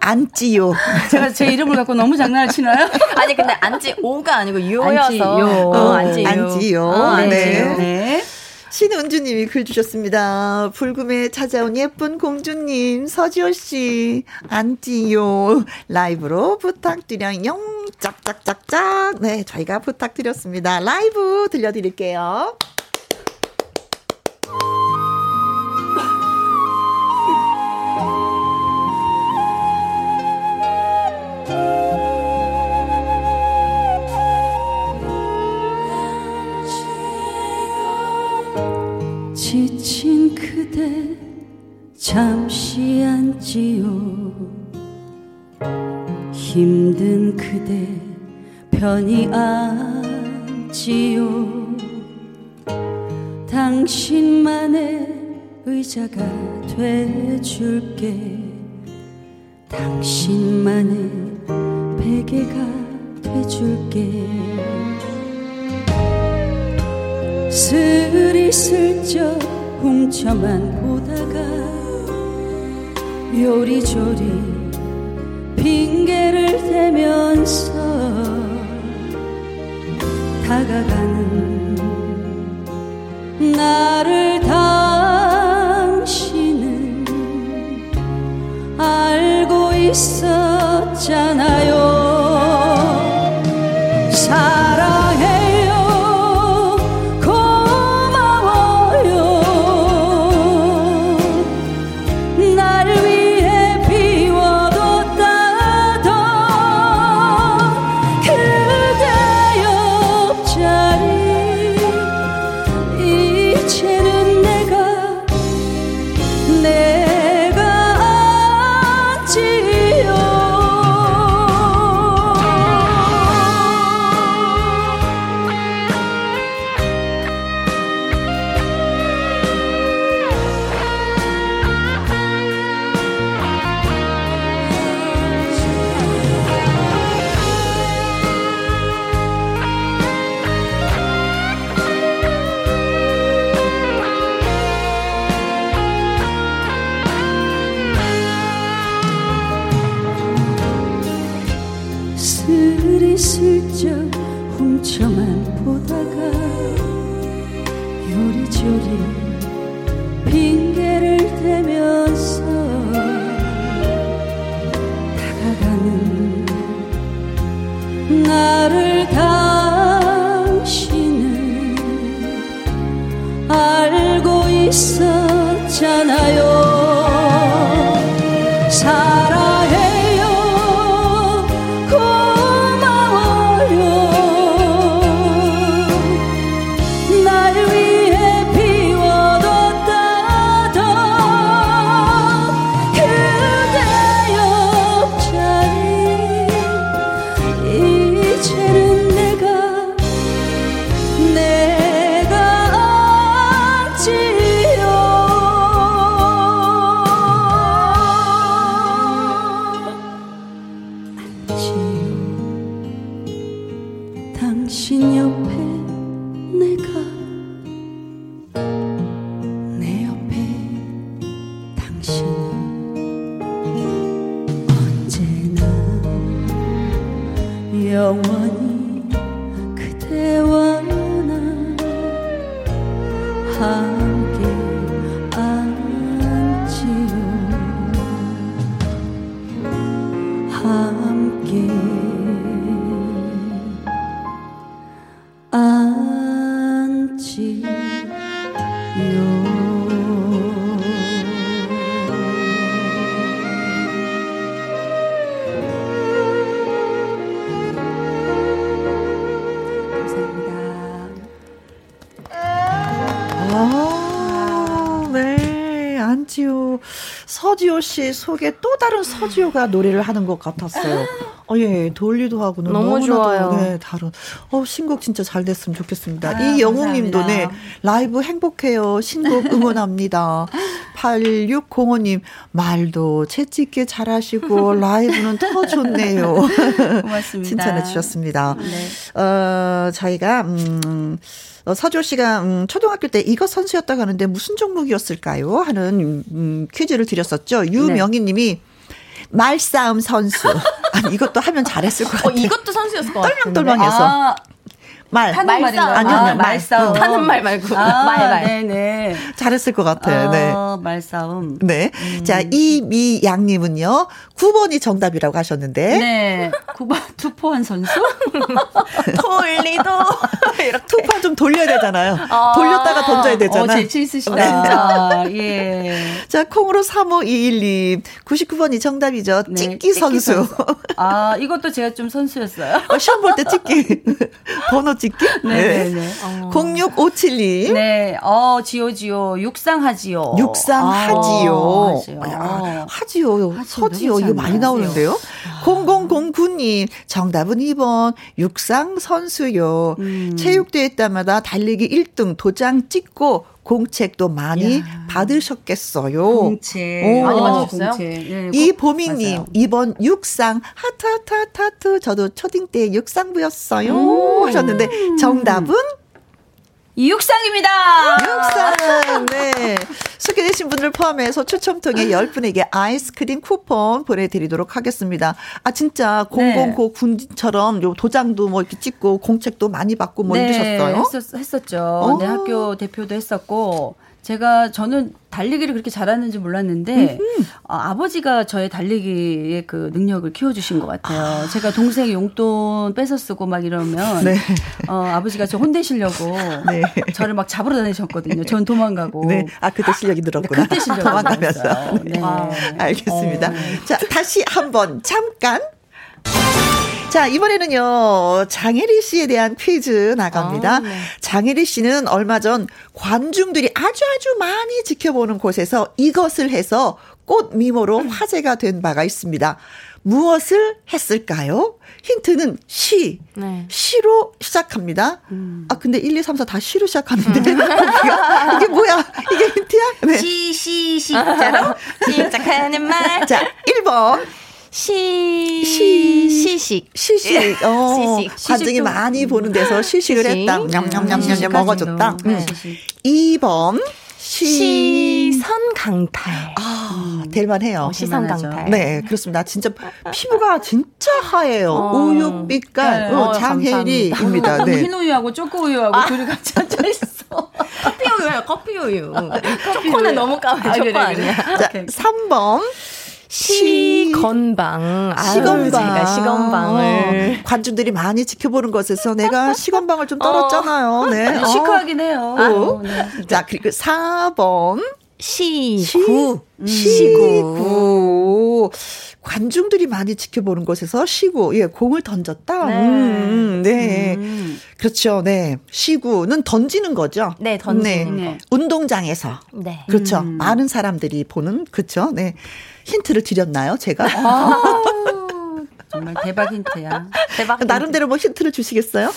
S1: 안지요.
S3: 제가 제 이름을 갖고 너무 장난을 치나요?
S2: 아니 근데 안지 오가 아니고 유여서
S3: 안지요.
S2: 어, 안지요.
S1: 안지요.
S2: 어,
S1: 네.
S2: 안지요.
S3: 네.
S1: 신은주님이 글 주셨습니다. 불금에 찾아온 예쁜 공주님, 서지호 씨, 안지요. 라이브로 부탁드려요. 짝짝짝짝. 네, 저희가 부탁드렸습니다. 라이브 들려드릴게요.
S3: 힘든 그대 편히 앉지요. 당신만의 의자가 돼줄게. 당신만의 베개가 돼줄게. 스리슬쩍 훔쳐만 보다가 요리조리 핑계를 대면서 다가가는 나를 당신은 알고 있었잖아요
S1: 씨 속에 또 다른 서지호가 노래를 하는 것 같았어요. 어, 예, 돌리도 하고는
S2: 너무 좋아요.
S1: 네, 다른. 어, 신곡 진짜 잘 됐으면 좋겠습니다.
S5: 아,
S1: 이영웅 님도 네. 라이브 행복해요. 신곡 응원합니다. 8605님, 말도 채찍게 잘하시고, 라이브는 더 좋네요.
S5: 고맙습니다.
S1: 칭찬해 주셨습니다.
S5: 네.
S1: 어, 저희가, 음, 어, 서조 씨가, 음, 초등학교 때 이거 선수였다고 하는데 무슨 종목이었을까요? 하는, 음, 퀴즈를 드렸었죠. 유명희 님이 말싸움 선수. 아니, 이것도 하면 잘했을 것
S2: 어,
S1: 같아요.
S2: 이것도 선수였을 것 같아요.
S1: 똘망똘망해서.
S5: 아,
S1: 말.
S5: 타는 말인가요?
S1: 아니요,
S5: 아,
S1: 아니요, 말.
S5: 말싸움.
S2: 타는 말 말고.
S5: 아,
S2: 말, 말.
S5: 네네.
S1: 잘했을 것 같아요. 네.
S5: 어, 말싸움.
S1: 네. 자, 이미양님은요, 9번이 정답이라고 하셨는데.
S5: 네. 구바 투포한 선수?
S2: 돌리도. 이렇게.
S1: 투파 좀 돌려야 되잖아요.
S2: 아.
S1: 돌렸다가 던져야
S5: 어,
S1: 되잖아요.
S5: 재치 있으시다. 예.
S1: 자, 콩으로 3521님. 99번이 정답이죠.
S5: 네,
S1: 찍기 선수.
S5: 아, 이것도 제가 좀 선수였어요.
S1: 어, 시험 볼 때 찍기. 번호 찍기?
S3: 네네네.
S1: 0657님.
S3: 네, 어, 지오지오, 육상하지요.
S1: 육상하지요.
S3: 아,
S1: 야, 하지요.
S3: 하지요.
S1: 하지요. 이거 많이 나오는데요. 0009님. 정답은 2번. 육상 선수요.
S3: 음.
S1: 체육대회 때마다 달리기 1등 도장 찍고 공책도 많이 받으셨겠어요.
S3: 공책.
S1: 오.
S3: 많이
S2: 아,
S3: 맞으셨어요?
S2: 공책.
S3: 네,
S1: 이 보미님,
S3: 맞아요.
S1: 2번 육상, 하트, 하트, 하트, 하트. 저도 초딩 때 육상부였어요. 하셨는데, 정답은
S3: 이 육상입니다.
S1: 육상. 네. 소개되신 분들 포함해서 추첨 통해 10분에게 아이스크림 쿠폰 보내드리도록 하겠습니다. 아, 진짜
S3: 네.
S1: 009 군처럼 요 도장도 뭐 이렇게 찍고 공책도 많이 받고 뭐 이러셨어요?
S3: 했었, 했었죠.
S1: 오.
S3: 네, 학교 대표도 했었고, 제가, 저는 달리기를 그렇게 잘하는지 몰랐는데, 어, 아버지가 저의 달리기의 그 능력을 키워주신 것 같아요. 제가 동생 용돈 뺏어 쓰고 막 이러면,
S1: 네.
S3: 어, 아버지가 저 혼내시려고,
S1: 네.
S3: 저를 막 잡으러 다니셨거든요. 전 도망가고.
S1: 네. 아, 그때 실력이 늘었구나.
S3: 그때 실력이
S1: 도망가면서.
S3: 네.
S2: wow.
S1: 알겠습니다.
S3: 어.
S1: 자, 다시 한번 잠깐. 자, 이번에는요, 장혜리 씨에 대한 퀴즈 나갑니다.
S2: 아, 네.
S1: 장혜리 씨는 얼마 전 관중들이 아주 아주 많이 지켜보는 곳에서 이것을 해서 꽃 미모로 화제가 된 바가 있습니다. 무엇을 했을까요? 힌트는 시.
S2: 네.
S1: 시로 시작합니다. 아, 근데 1, 2, 3, 4 다 시로 시작하는데.
S2: 음.
S1: 이게 뭐야? 이게 힌트야? 네.
S2: 시, 시, 시자로 시작하는 말.
S1: 자, 1번.
S2: 시,
S1: 시-
S2: 시식.
S1: 시식. 어,
S2: 시식.
S1: 관중이 많이 보는 데서 시식을
S2: 시식.
S1: 했다.
S3: 시식까지도.
S1: 먹어줬다.
S3: 네,
S1: 음.
S3: 시식.
S1: 2번. 시.
S2: 시선 강탈.
S1: 아, 될만해요.
S2: 어, 시선. 강탈.
S1: 네, 그렇습니다. 진짜 피부가 진짜 하얘요.
S2: 어.
S1: 우유빛깔.
S3: 네.
S1: 어,
S2: 어,
S1: 장혜리입니다. 네.
S3: 흰 우유하고 초코 우유하고 둘이 같이 앉아 있어.
S2: 커피 우유야, 커피 우유. 초코는 너무 까매.
S3: 아,
S2: 초코. 아니야.
S1: 자,
S3: 오케이.
S1: 3번.
S2: 시건방. 아유,
S1: 시건방.
S2: 제가 시건방을.
S1: 어, 관중들이 많이 지켜보는 것에서 내가 시건방을 좀 떨었잖아요. 네. 어.
S3: 시크하긴 해요.
S1: 어.
S3: 네.
S1: 자, 그리고 4번.
S2: 시구.
S1: 시구. 관중들이 많이 지켜보는 곳에서 시구, 예, 공을 던졌다.
S2: 네.
S1: 음, 네.
S3: 음.
S1: 그렇죠. 네. 시구는 던지는 거죠.
S2: 네, 던지는
S3: 네.
S1: 운동장에서.
S2: 네.
S1: 그렇죠.
S3: 음.
S1: 많은 사람들이 보는, 그렇죠. 네. 힌트를 드렸나요, 제가?
S3: 아, 정말 대박 힌트야.
S2: 대박.
S1: 나름대로 뭐 힌트를 주시겠어요?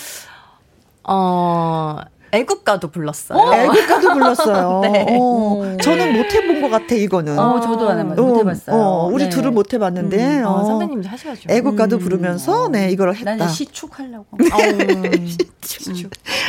S2: 어, 애국가도 불렀어요.
S1: 애국가도 불렀어요.
S2: 네.
S1: 어, 저는 못 해본 것 같아, 이거는.
S3: 어, 저도 안 해봤-
S1: 어,
S3: 못 해봤어요.
S1: 어, 우리
S3: 네.
S1: 둘은 못 해봤는데.
S2: 어,
S1: 어,
S2: 선배님도 하셔야죠.
S1: 애국가도
S3: 음.
S1: 부르면서, 네, 이걸 했다.
S3: 나는 시축 하려고.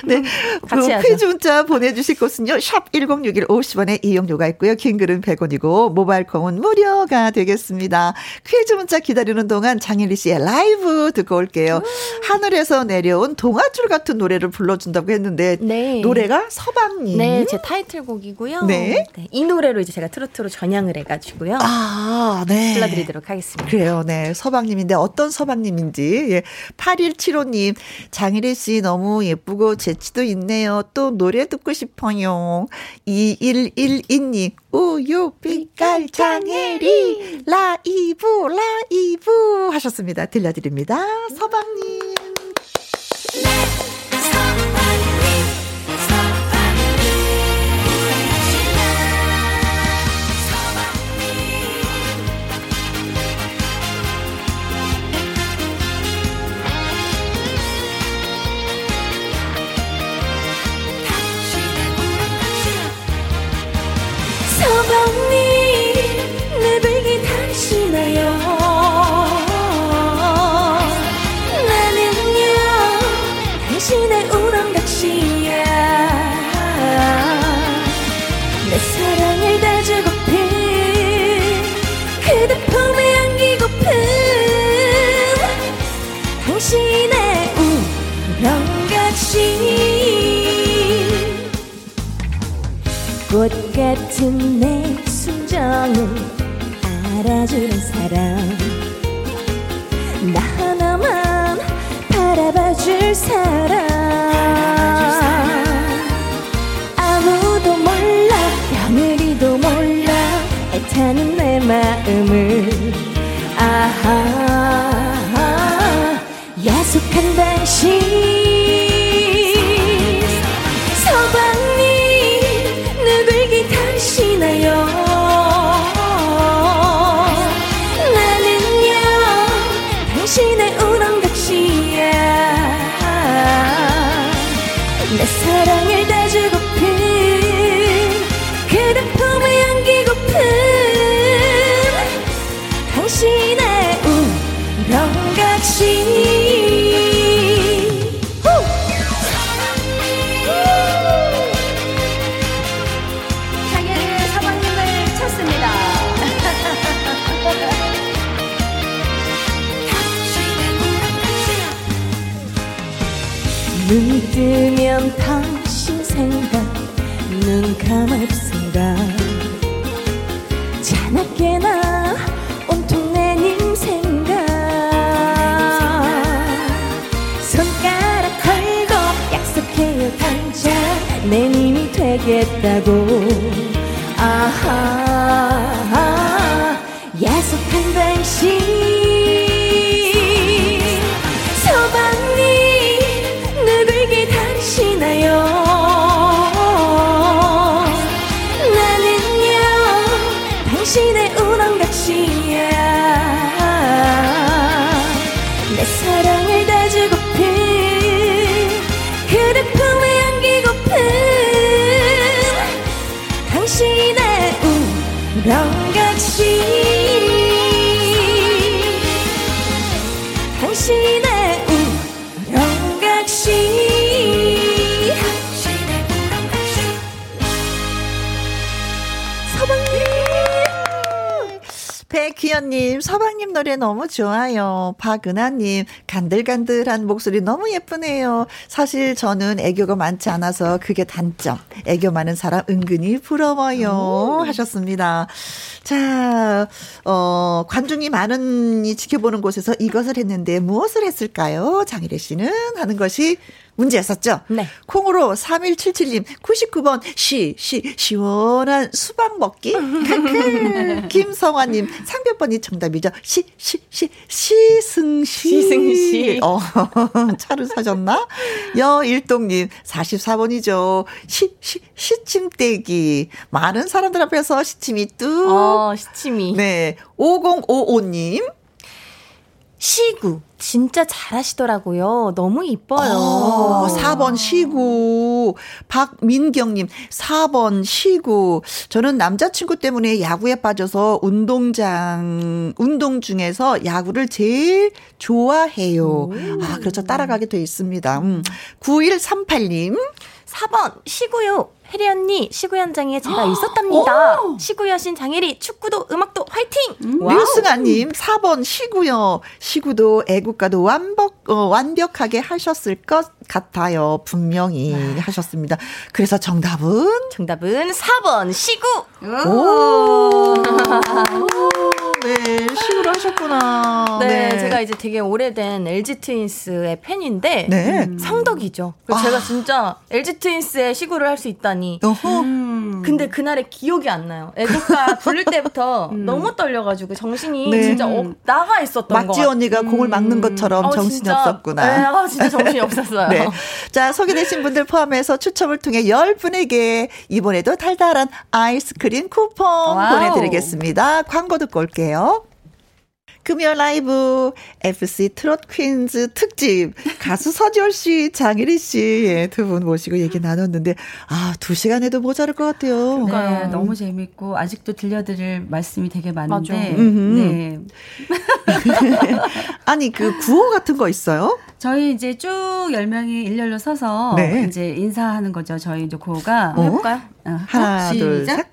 S1: 네.
S2: 같이
S1: 그
S2: 하죠.
S1: 퀴즈 문자 보내주실 곳은요. 샵 1061 50원에 이용료가 있고요. 킹글은 100원이고 모바일 콩은 무료가 되겠습니다. 퀴즈 문자 기다리는 동안 장일리 씨의 라이브 듣고 올게요. 하늘에서 내려온 동아줄 같은 노래를 불러준다고 했는데
S2: 네.
S1: 노래가 서방님.
S2: 네, 제 타이틀곡이고요.
S1: 네.
S2: 이 노래로 이제 제가 트로트로 전향을 해가지고요.
S1: 아, 네.
S2: 불러드리도록 하겠습니다.
S1: 그래요, 네. 서방님인데 어떤 서방님인지. 예. 8175님, 장희래 씨 너무 예쁘고 재치도 있네요. 또 노래 듣고 싶어요. 2112님, 우유 빛깔 장혜리, 라이브, 라이브 하셨습니다. 들려드립니다. 서방님
S4: 꽃 같은 내 순정을 알아주는 사람. 나 하나만 바라봐줄 사람. 아무도 몰라 며느리도 몰라 애타는 내 마음을. 아하 야속한 당신
S1: 좋아요. 박은하님, 간들간들한 목소리 너무 예쁘네요. 사실 저는 애교가 많지 않아서 그게 단점. 애교 많은 사람 은근히 부러워요. 하셨습니다. 자, 어, 관중이 많은 이 지켜보는 곳에서 이것을 했는데 무엇을 했을까요? 장희래 씨는 하는 것이 문제였었죠?
S2: 네.
S1: 콩으로 3177님, 99번, 시, 시, 시원한 수박 먹기. 김성화님, 상표번이 정답이죠. 시, 시, 시, 시승시.
S2: 시승시.
S1: 어, 차를 사셨나? 여일동님, 44번이죠. 시, 시, 시침대기. 많은 사람들 앞에서 시침이 뚝.
S2: 어, 시침이.
S1: 네. 5055님.
S2: 시구. 진짜 잘하시더라고요. 너무 이뻐요.
S1: 어, 4번 시구. 박민경님, 4번 시구. 저는 남자친구 때문에 야구에 빠져서 운동장, 운동 중에서 야구를 제일 좋아해요. 아, 그렇죠. 따라가게 돼 있습니다. 음. 9138님.
S2: 4번 시구요. 혜리 언니 시구 현장에 제가 있었답니다. 시구 여신 장혜리 축구도 음악도 화이팅. wow.
S1: 류승아님, 4번 시구요. 시구도 애국가도 완벽, 어, 완벽하게 하셨을 것 같아요. 분명히 하셨습니다. 그래서 정답은?
S2: 정답은 4번 시구.
S1: 오. 네, 시구로 하셨구나.
S2: 네, 제가 이제 되게 오래된 LG 트윈스의 팬인데
S1: 네.
S2: 음, 성덕이죠. 그래서 제가 진짜 LG 트윈스의 시구를 할 수 있다니.
S1: 어허.
S2: 근데 그날의 기억이 안 나요. 애국가 부를 때부터 너무 떨려가지고 정신이
S1: 네.
S2: 진짜 어, 나가 있었던 거 같아요.
S1: 언니가 공을 막는 것처럼
S2: 어,
S1: 정신이
S2: 진짜,
S1: 없었구나.
S2: 네, 아, 진짜 정신이 없었어요.
S1: 네. 자, 소개되신 분들 포함해서 추첨을 통해 10분에게 이번에도 달달한 아이스크림 쿠폰
S2: wow.
S1: 보내드리겠습니다. 광고 듣고 올게요. 금요 라이브 FC 트롯 퀸즈 특집 가수 서지월 씨, 장일희 씨, 예, 두 분 모시고 얘기 나눴는데 아, 두 시간 해도 모자랄 것 같아요.
S3: 네, 너무 재밌고 아직도 들려드릴 말씀이 되게 많은데. 네.
S1: 아니, 그 구호 같은 거 있어요?
S3: 저희 이제 쭉 10명이 일렬로 서서
S1: 네.
S3: 이제 인사하는 거죠. 저희 이제 구호가
S1: 어?
S2: 해볼까요?
S3: 어,
S1: 하나, 둘. 셋.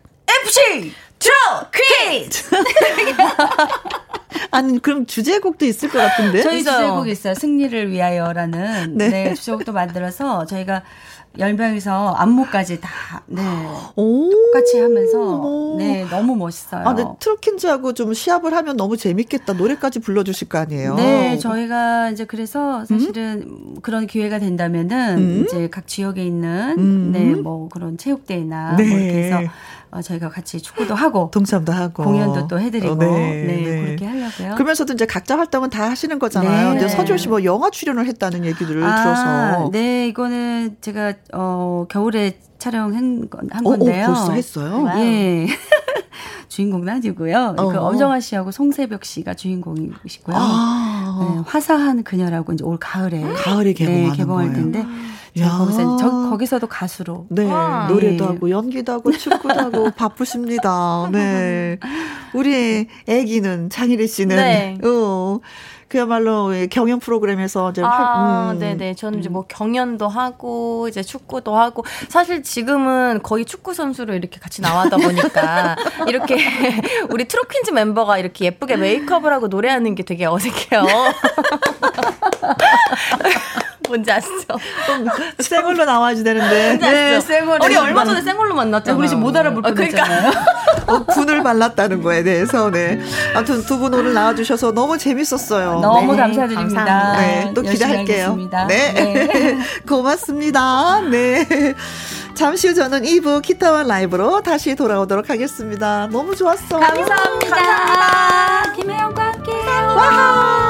S2: FC 트롯 퀴즈.
S1: 아니, 그럼 주제곡도 있을 것 같은데?
S3: 저희
S2: 있어요.
S3: 주제곡 있어요. 승리를 위하여라는
S1: 네.
S3: 네. 주제곡도 만들어서 저희가 10명이서 안무까지 다 네.
S1: 오.
S3: 똑같이 하면서. 네, 너무 멋있어요.
S1: 아, 근데 트로킨즈하고 좀 시합을 하면 너무 재밌겠다. 노래까지 불러주실 거 아니에요?
S3: 네, 저희가 이제 그래서 사실은 그런 기회가 된다면은
S1: 음?
S3: 이제 각 지역에 있는
S1: 음.
S3: 네, 뭐 그런 체육대회나
S1: 네.
S3: 뭐 이렇게 해서 어, 저희가 같이 축구도 하고
S1: 동참도 하고
S3: 공연도 또 해드리고
S1: 어,
S3: 네, 그렇게 하려고요.
S1: 그러면서도 이제 각자 활동은 다 하시는 거잖아요.
S3: 네.
S1: 근데 서지호 씨뭐 영화 출연을 했다는 얘기들을
S3: 아,
S1: 들어서.
S3: 네, 이거는 제가 어 겨울에 촬영한 건- 한
S1: 어, 어,
S3: 건데요.
S1: 벌써 했어요?
S2: wow.
S3: 예. 주인공은 아니고요. 그
S1: 어.
S3: 엄정화 씨하고 송새벽 씨가 주인공이시고요.
S1: 아,
S3: 네, 화사한 그녀라고 이제 올 가을에
S1: 가을에 개봉하는
S3: 네, 개봉할
S1: 거예요.
S3: 텐데
S1: 야.
S3: 저 거기서 저, 거기서도 가수로
S1: 네,
S2: 와.
S1: 노래도
S3: 네.
S1: 하고 연기도 하고 축구도 하고 바쁘십니다. 네, 우리 아기는 장희래 씨는
S2: 네.
S1: 어, 그야말로 경연 프로그램에서 이제
S2: 아,
S1: 활- 음.
S2: 네네. 저는 이제 뭐 경연도 하고, 이제 축구도 하고, 사실 지금은 거의 축구 선수로 이렇게 같이 나와다 보니까, 이렇게 우리 트로퀸즈 멤버가 이렇게 예쁘게 메이크업을 하고 노래하는 게 되게 어색해요. 뭔지 아시죠?
S1: 생얼로 나와야 되는데.
S3: 네, 생얼.
S2: 우리 얼마 전에 생얼로 만났잖아요.
S3: 우리 지금 못 알아볼
S2: 어, 그러니까.
S3: 뻔했잖아요.
S1: 어, 분을 발랐다는 거에 대해서, 네. 아무튼 두 분 오늘 나와주셔서 너무 재밌었어요.
S3: 너무
S2: 네,
S3: 감사드립니다.
S2: 감사합니다.
S1: 네, 또 기대할게요. 네.
S3: 네.
S1: 고맙습니다. 네. 잠시 후 저는 2부 기타와 라이브로 다시 돌아오도록 하겠습니다. 너무 좋았어.
S3: 감사합니다. 김혜영과 함께해요.
S6: 시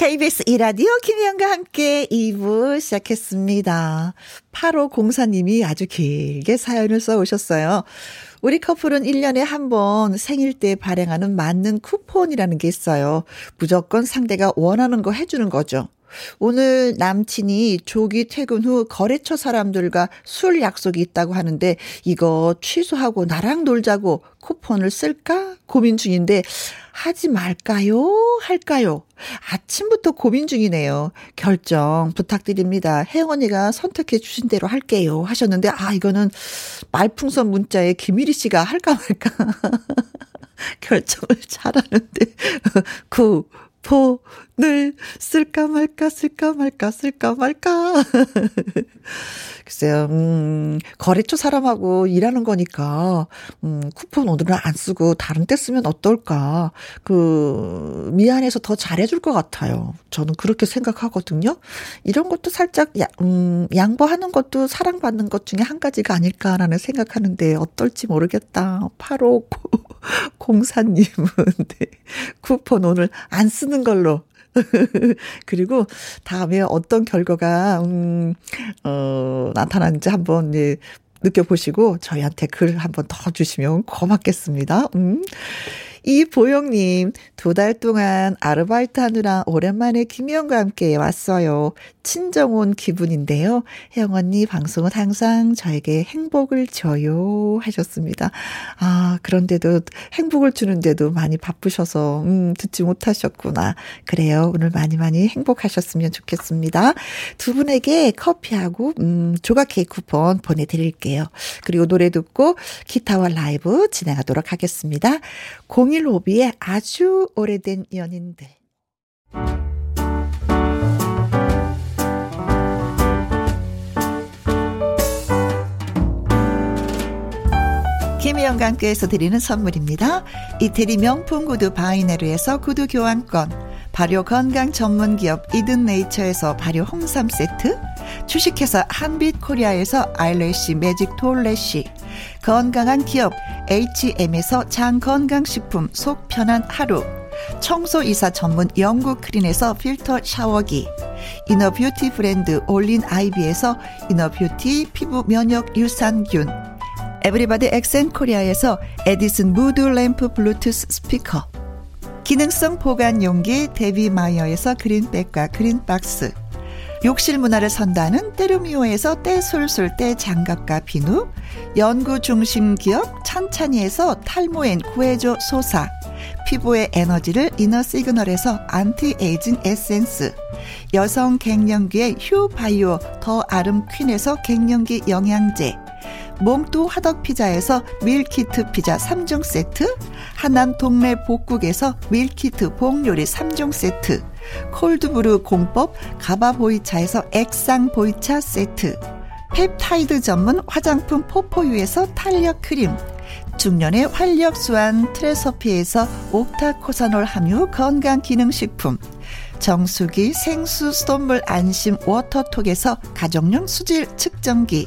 S1: KBS 이라디오 김희영과 함께 2부 시작했습니다. 8504님이 아주 길게 사연을 써오셨어요. 우리 커플은 1년에 한 번 생일 때 발행하는 맞는 쿠폰이라는 게 있어요. 무조건 상대가 원하는 거 해주는 거죠. 오늘 남친이 조기 퇴근 후 거래처 사람들과 술 약속이 있다고 하는데 이거 취소하고 나랑 놀자고 쿠폰을 쓸까 고민 중인데 하지 말까요? 할까요? 아침부터 고민 중이네요. 결정 부탁드립니다. 언니가 선택해 주신 대로 할게요. 하셨는데 아 이거는 말풍선 문자에 김일희 씨가 할까 말까 결정을 잘하는데 구포 를 쓸까 말까 쓸까 말까 쓸까 말까 글쎄요 음 거래처 사람하고 일하는 거니까 음 쿠폰 오늘은 안 쓰고 다른 때 쓰면 어떨까 그 미안해서 더 잘해 줄 것 같아요 저는 그렇게 생각하거든요 이런 것도 살짝 야, 음 양보하는 것도 사랑받는 것 중에 한 가지가 아닐까라는 생각하는데 어떨지 모르겠다 8호 공사님은 네. 쿠폰 오늘 안 쓰는 걸로. 그리고 다음에 어떤 결과가 음, 어, 나타나는지 한번 예, 느껴보시고 저희한테 글 한번 더 주시면 고맙겠습니다. 음. 이보영님, 두 달 동안 아르바이트 하느라 오랜만에 김희영과 함께 왔어요. 친정 온 기분인데요. 혜영 언니 방송은 항상 저에게 행복을 줘요. 하셨습니다. 아, 그런데도 행복을 주는데도 많이 바쁘셔서, 음, 듣지 못하셨구나. 그래요. 오늘 많이 많이 행복하셨으면 좋겠습니다. 두 분에게 커피하고, 음, 조각 케이크 쿠폰 보내드릴게요. 그리고 노래 듣고 기타와 라이브 진행하도록 하겠습니다. 01호비의 아주 오래된 연인들. 김희영과 함께해서 드리는 선물입니다. 이태리 명품 구두 바이네르에서 구두 교환권, 발효 건강 전문 기업 이든 네이처에서 발효 홍삼 세트, 주식회사 한빛 코리아에서 아이래쉬 매직 톨래쉬, 건강한 기업 H&M에서 장 건강식품 속 편한 하루, 청소이사 전문 영구크린에서 필터 샤워기, inner beauty 브랜드 올린 아이비에서 inner beauty 피부 면역 유산균, 에브리바디 엑센 코리아에서 에디슨 무드 램프 블루투스 스피커, 기능성 보관 용기 데비 마이어에서 그린백과 그린박스, 욕실 문화를 선도하는 때르미오에서 때솔솔 때 장갑과 비누, 연구 중심 기업 찬찬이에서 탈모엔 구해줘 소사, 피부의 에너지를 이너 시그널에서 안티에이징 에센스, 여성 갱년기의 휴바이오 더 아름 퀸에서 갱년기 영양제, 몽뚜 화덕 피자에서 밀키트 피자 3종 세트, 하남 동네 복국에서 밀키트 봉요리 3종 세트, 콜드브루 공법 가바 보이차에서 액상 보이차 세트, 펩타이드 전문 화장품 포포유에서 탄력 크림, 중년의 활력 수한 트레서피에서 옥타코사놀 함유 건강 기능식품, 정수기 생수 스톤물 안심 워터톡에서 가정용 수질 측정기,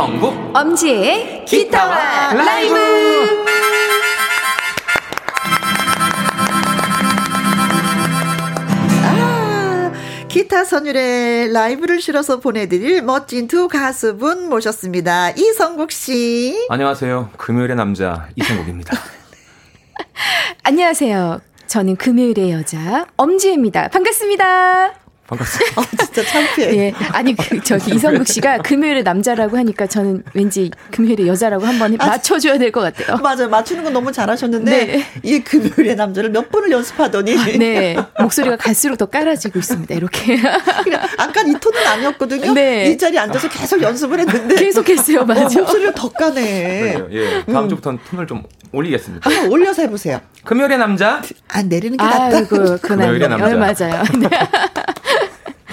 S7: 성국
S2: 엄지의
S7: 기타와 라이브
S1: 아, 기타 선율의 라이브를 실어서 보내드릴 멋진 두 가수분 모셨습니다. 이성국 씨.
S7: 안녕하세요 금요일의 남자 이성국입니다
S2: 안녕하세요. 저는 금요일의 여자 엄지혜입니다. 반갑습니다.
S7: 반갑습니다
S1: 어, 진짜 창피해.
S2: 예. 아니 그 저기 이성국 씨가 금요일의 남자라고 하니까 저는 왠지 금요일의 여자라고 한번 맞춰줘야 될 것 같아요.
S1: 맞아요. 맞추는 건 너무 잘하셨는데
S2: 네.
S1: 이 금요일의 남자를 몇 번을 연습하더니
S2: 네. 목소리가 갈수록 더 깔아지고 있습니다. 이렇게.
S1: 아까 이 톤은 아니었거든요.
S2: 네.
S1: 이 자리에 앉아서 계속 연습을 했는데
S2: 계속했어요.
S1: 어,
S2: 맞아.
S1: 목소리를 더 까네.
S7: 그래요. 예 다음 주부터는 톤을 좀 올리겠습니다
S1: 한번 올려서 해보세요.
S7: 금요일의 남자
S1: 아 내리는 게 낫다.
S2: 아이고,
S7: 금요일의
S2: 그날.
S7: 남자.
S2: 어, 맞아요.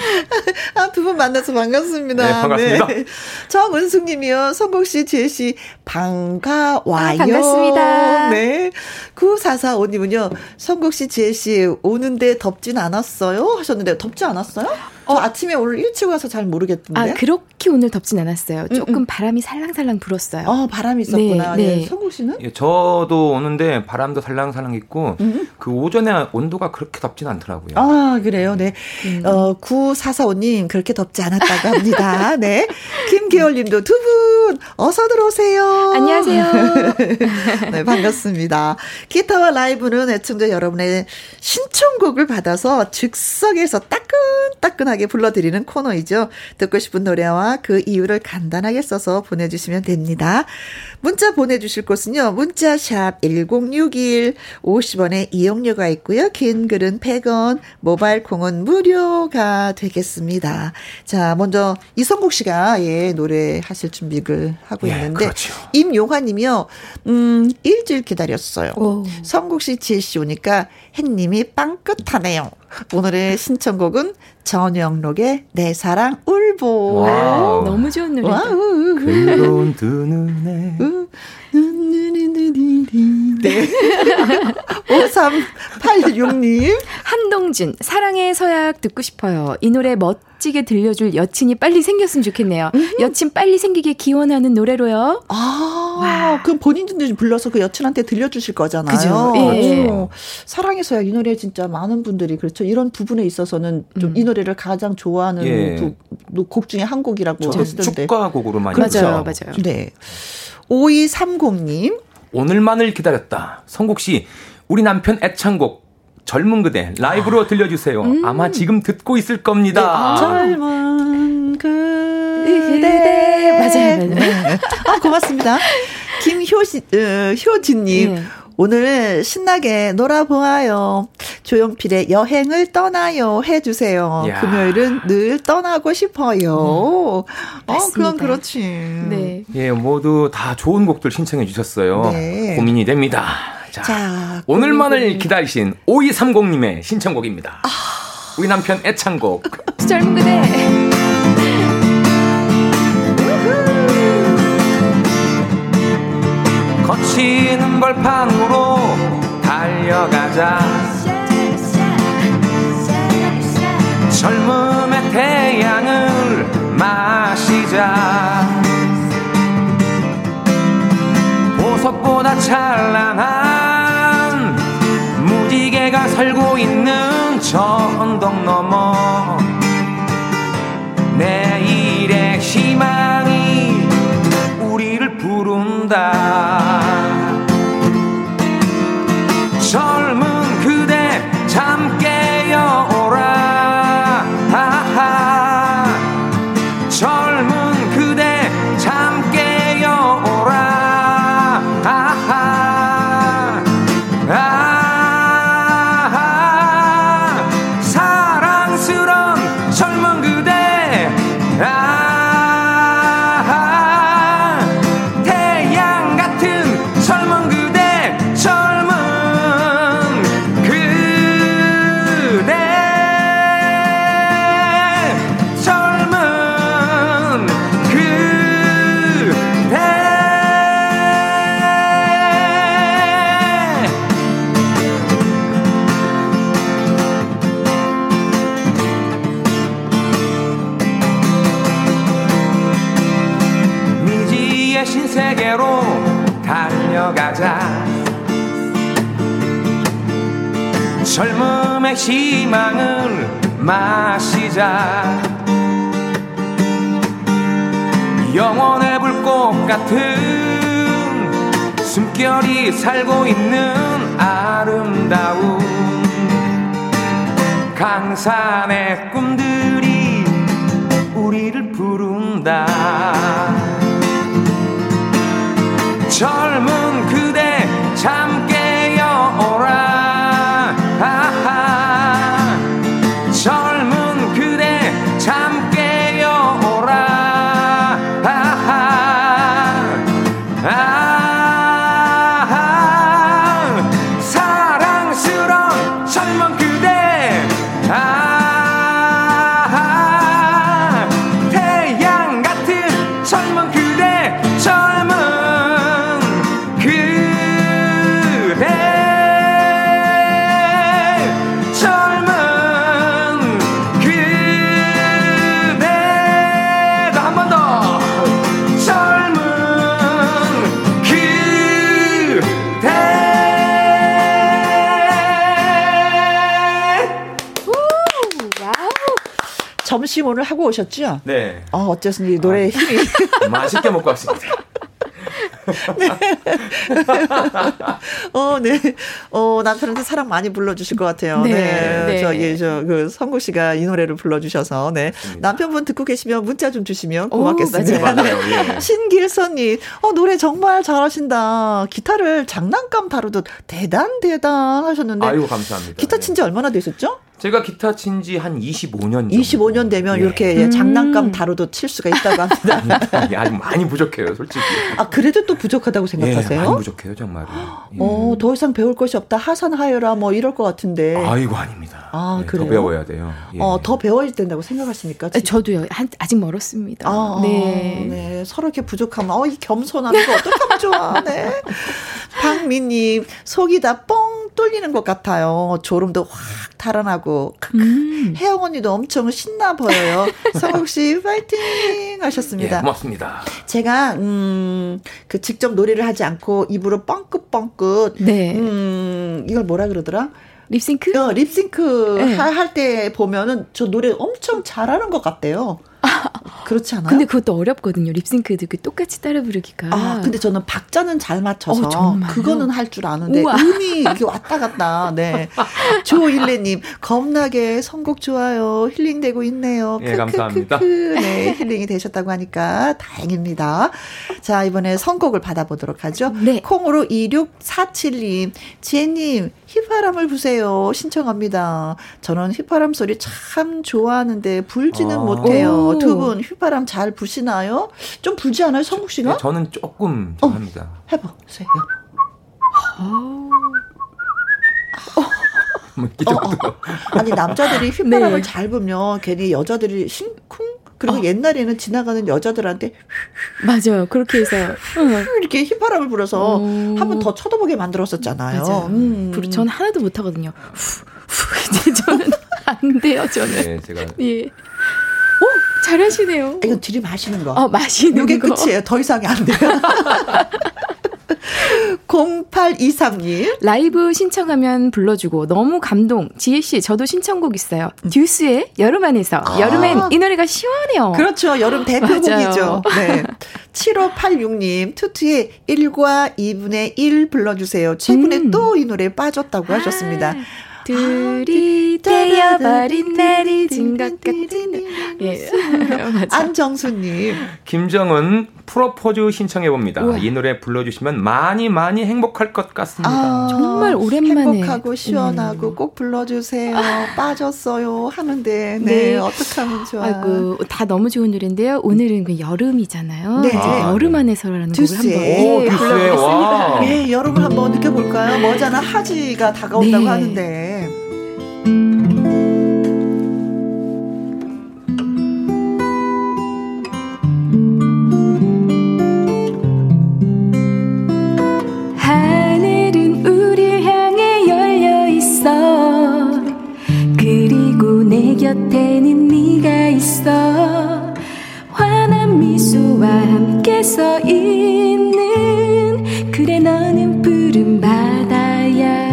S2: 네.
S1: 아, 두 분 만나서 반갑습니다.
S7: 네, 반갑습니다.
S1: 정은숙 님이요. 성국 씨, 지혜 씨, 반가워요.
S2: 아, 반갑습니다.
S1: 네. 9445님은요. 성국 씨, 지혜 씨, 오는데 덥진 않았어요? 하셨는데, 덥지 않았어요? 저 아침에 오늘 일찍 와서 잘 모르겠던데.
S2: 아, 그렇게 오늘 덥진 않았어요. 조금 바람이 살랑살랑 불었어요.
S1: 어, 바람이 있었구나.
S2: 네,
S1: 네,
S2: 네.
S1: 성국 씨는?
S7: 예, 저도 오는데 바람도 살랑살랑 있고
S1: 음.
S7: 그 오전에 온도가 그렇게 덥진 않더라고요
S1: 아, 그래요. 네.
S2: 음.
S1: 어, 9445님, 그렇게 덥지 않았다고 합니다. 네. 김계월 님도 두 분, 어서 들어오세요.
S2: 안녕하세요.
S1: 네, 반갑습니다. 기타와 라이브는 애청자 여러분의 신청곡을 받아서 즉석에서 따끈따끈하게 불러드리는 코너이죠. 듣고 싶은 노래와 그 이유를 간단하게 써서 보내주시면 됩니다. 문자 보내주실 곳은요. 문자샵 1061 50원의 이용료가 있고요. 긴 글은 100원, 모바일 콩은 무료가 되겠습니다. 자, 먼저 이성국 씨가 예, 노래 하실 준비를 하고
S7: 예,
S1: 있는데
S7: 그렇죠.
S1: 임용환 님이요. 음, 일주일 기다렸어요.
S2: 오.
S1: 성국 씨, 지혜 씨 오니까 햇님이 빵긋하네요. 오늘의 신청곡은 전영록의 내 사랑 울보.
S7: wow.
S2: 너무 좋은 노래.
S1: wow.
S7: 그런 두 눈에
S1: 네. 5386님.
S2: 한동준 사랑의 서약 듣고 싶어요. 이 노래 멋 지게 들려줄 여친이 빨리 생겼으면 좋겠네요. 여친 빨리 생기게 기원하는 노래로요.
S1: 아, 그럼 본인도 불러서 그 여친한테 들려주실 거잖아요.
S2: 그죠. 예.
S1: 어, 사랑해서야 이 노래 진짜 많은 분들이 그렇죠. 이런 부분에 있어서는 좀이 노래를 가장 좋아하는
S7: 예.
S1: 그곡 중에 한 곡이라고
S7: 저도
S1: 했던데.
S7: 축가곡으로 많이
S2: 맞아요,
S7: 했죠.
S2: 맞아요.
S1: 네. 5230님.
S7: 오늘만을 기다렸다. 성국 씨, 우리 남편 애창곡 젊은 그대 라이브로 들려주세요. 아마 지금 듣고 있을 겁니다.
S1: 젊은
S2: 그대. 맞아요, 맞아요.
S1: 네. 아, 고맙습니다. 김효시, 어, 효진님.
S2: 예.
S1: 오늘 신나게 놀아보아요. 조용필의 여행을 떠나요 해주세요.
S7: 야.
S1: 금요일은 늘 떠나고 싶어요. 어, 그건. 그렇지.
S2: 네.
S7: 예, 모두 다 좋은 곡들 신청해 주셨어요.
S1: 네.
S7: 고민이 됩니다. 자,
S1: 자,
S7: 오늘만을
S1: 고민.
S7: 기다리신 5230님의 신청곡입니다.
S1: 아.
S7: 우리 남편 애창곡.
S2: 젊은 그대.
S7: 거치는 벌판으로 달려가자. 젊음의 태양을 마시자. 보석보다 찬란한 무지개가 살고 있는 저 언덕 너머 내일의 희망이 우리를 부른다 젊음의 희망을 마시자. 영원의 불꽃 같은 숨결이 살고 있는 아름다운 강산의 꿈들이 우리를 부른다. 젊은 그대 잠
S1: 점심 오늘 하고 오셨죠?
S7: 네
S1: 어, 어쨌든지 노래에 힘이.
S7: 맛있게 먹고 왔습니다.
S1: 어, 네. 어, 남편한테 사랑 많이 불러주실 것 같아요. 네.
S3: 네, 네.
S1: 저, 예, 저, 그, 성국 씨가 이 노래를 불러주셔서, 네. 남편분 듣고 계시면 문자 좀 주시면 고맙겠습니다.
S7: 맞아요.
S1: 네.
S7: 예.
S1: 신길선님, 어, 노래 정말 잘하신다. 기타를 장난감 다루듯 대단, 대단 하셨는데.
S7: 아이고 감사합니다.
S1: 기타
S7: 예.
S1: 친지 얼마나 되셨죠?
S7: 제가 기타 친 지 한 25년 정도.
S1: 25년 되면
S7: 예.
S1: 이렇게 예, 장난감 다루듯 칠 수가 있다고 합니다.
S7: 예, 아직 많이 부족해요, 솔직히.
S1: 아, 그래도 또 부족하다고
S7: 예,
S1: 생각하세요?
S7: 많이 부족해요, 정말로. 예.
S1: 어, 더 이상 배울 것이 없다. 하산하여라. 뭐 이럴 것 같은데.
S7: 아이고 아닙니다.
S1: 아,
S7: 예,
S1: 그래요?
S7: 더 배워야 돼요. 예.
S1: 어, 더 배워야 된다고 생각하십니까?
S3: 아, 저도요. 한, 아직 멀었습니다.
S1: 아,
S3: 네.
S1: 네. 서로 이렇게 부족하면, 어, 이 겸손한 거 어떡하면 좋아. 네. 박민님, 속이 다 뻥 뚫리는 것 같아요. 졸음도 확 달아나고.
S3: 음.
S1: 혜영 언니도 엄청 신나 보여요. 성국 씨, 파이팅!
S7: 예,
S1: 하셨습니다.
S7: 고맙습니다.
S1: 제가, 음, 그 직접 노래를 하지 않고 입으로 뻥긋뻥긋,
S3: 네.
S1: 음, 이걸 뭐라 그러더라?
S3: 립싱크?
S1: 어, 립싱크
S3: 네.
S1: 할때 보면은 저 노래 엄청 잘하는 것 같대요. 그렇지 않아요?
S3: 근데 그것도 어렵거든요. 립싱크도 그 똑같이 따라 부르기가.
S1: 아, 근데 저는 박자는 잘 맞춰서
S3: 어?
S1: 그거는 할 줄 아는데
S3: 우와.
S1: 음이 이게 왔다 갔다. 네. 조일레 님 겁나게 선곡 좋아요. 힐링되고 있네요.
S7: 예, 감사합니다.
S1: 크크크크. 네, 힐링이 되셨다고 하니까 다행입니다. 자, 이번에 선곡을 받아 보도록 하죠.
S3: 네.
S1: 콩으로 2647님, 지혜 님, 휘파람을 부세요. 신청합니다. 저는 휘파람 소리 참 좋아하는데 불지는
S7: 아.
S1: 못해요.
S3: 오.
S1: 두분 휘파람 잘 부시나요? 좀 불지 않아요, 성국 씨가?
S7: 예, 저는 조금 좀 합니다.
S1: 해보세요.
S7: 뭐, 이 정도.
S1: 아니 남자들이 휘파람을
S3: 네.
S1: 잘 불면 괜히 여자들이 심쿵 그리고 옛날에는 지나가는 여자들한테
S3: 맞아요. 그렇게 해서. 응.
S1: 이렇게 휘파람을 불어서
S3: 오.
S1: 한번 더 쳐다보게 만들었었잖아요.
S3: 맞아요.
S1: 음.
S3: 부르- 저는 하나도 못 하거든요. 후, 후, 이제 저는 안 돼요, 저는.
S7: 네, 제가
S3: 예. 오, 잘하시네요.
S1: 이거 들이마시는 거.
S3: 어, 마시는
S1: 이게
S3: 거.
S1: 끝이에요. 더 이상이 안 돼요. 0823님.
S3: 라이브 신청하면 불러주고 너무 감동. 지혜 씨, 저도 신청곡 있어요. 듀스의 여름 안에서. 여름엔 이 노래가 시원해요.
S1: 그렇죠. 여름 대표곡이죠.
S3: 맞아요.
S1: 네. 7586님, 투투의 1과 2분의 1 불러주세요. 최근에
S3: 음.
S1: 또이 노래에 빠졌다고 하셨습니다.
S3: 둘이 되어버린 날이 진것 같은. 예.
S1: 안정수님.
S7: 김정은 프로포즈 신청해 봅니다. 이 노래 불러주시면 많이 많이 행복할 것 같습니다.
S1: 아,
S3: 정말 오랜만에. 음.
S1: 행복하고 시원하고 꼭 불러주세요. 빠졌어요. 하는데, 네.
S3: 네.
S1: 어떻게 하면 좋아요.
S3: 아이고, 다 너무 좋은 노래인데요. 오늘은 그 여름이잖아요.
S1: 네.
S3: 이제
S7: 아,
S3: 여름
S7: 네.
S3: 안에서라는
S1: 듀스의.
S3: 곡을 한번
S7: 오,
S3: 예, 불러보겠습니다.
S7: 와.
S1: 예, 여름을 한번 느껴볼까요? 머지않아 하지가 다가온다고
S3: 네.
S1: 하는데.
S5: 곁에는 네가 있어. 환한 미소와 함께 서 있는 그래 너는 푸른 바다야.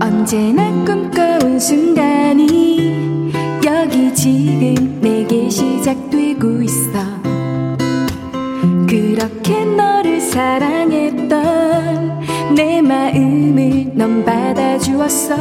S5: 언제나 꿈꿔온 순간이 여기 지금 내게 시작되고 있어. 그렇게 너를 사랑했던 내 마음을 넌 받아주었어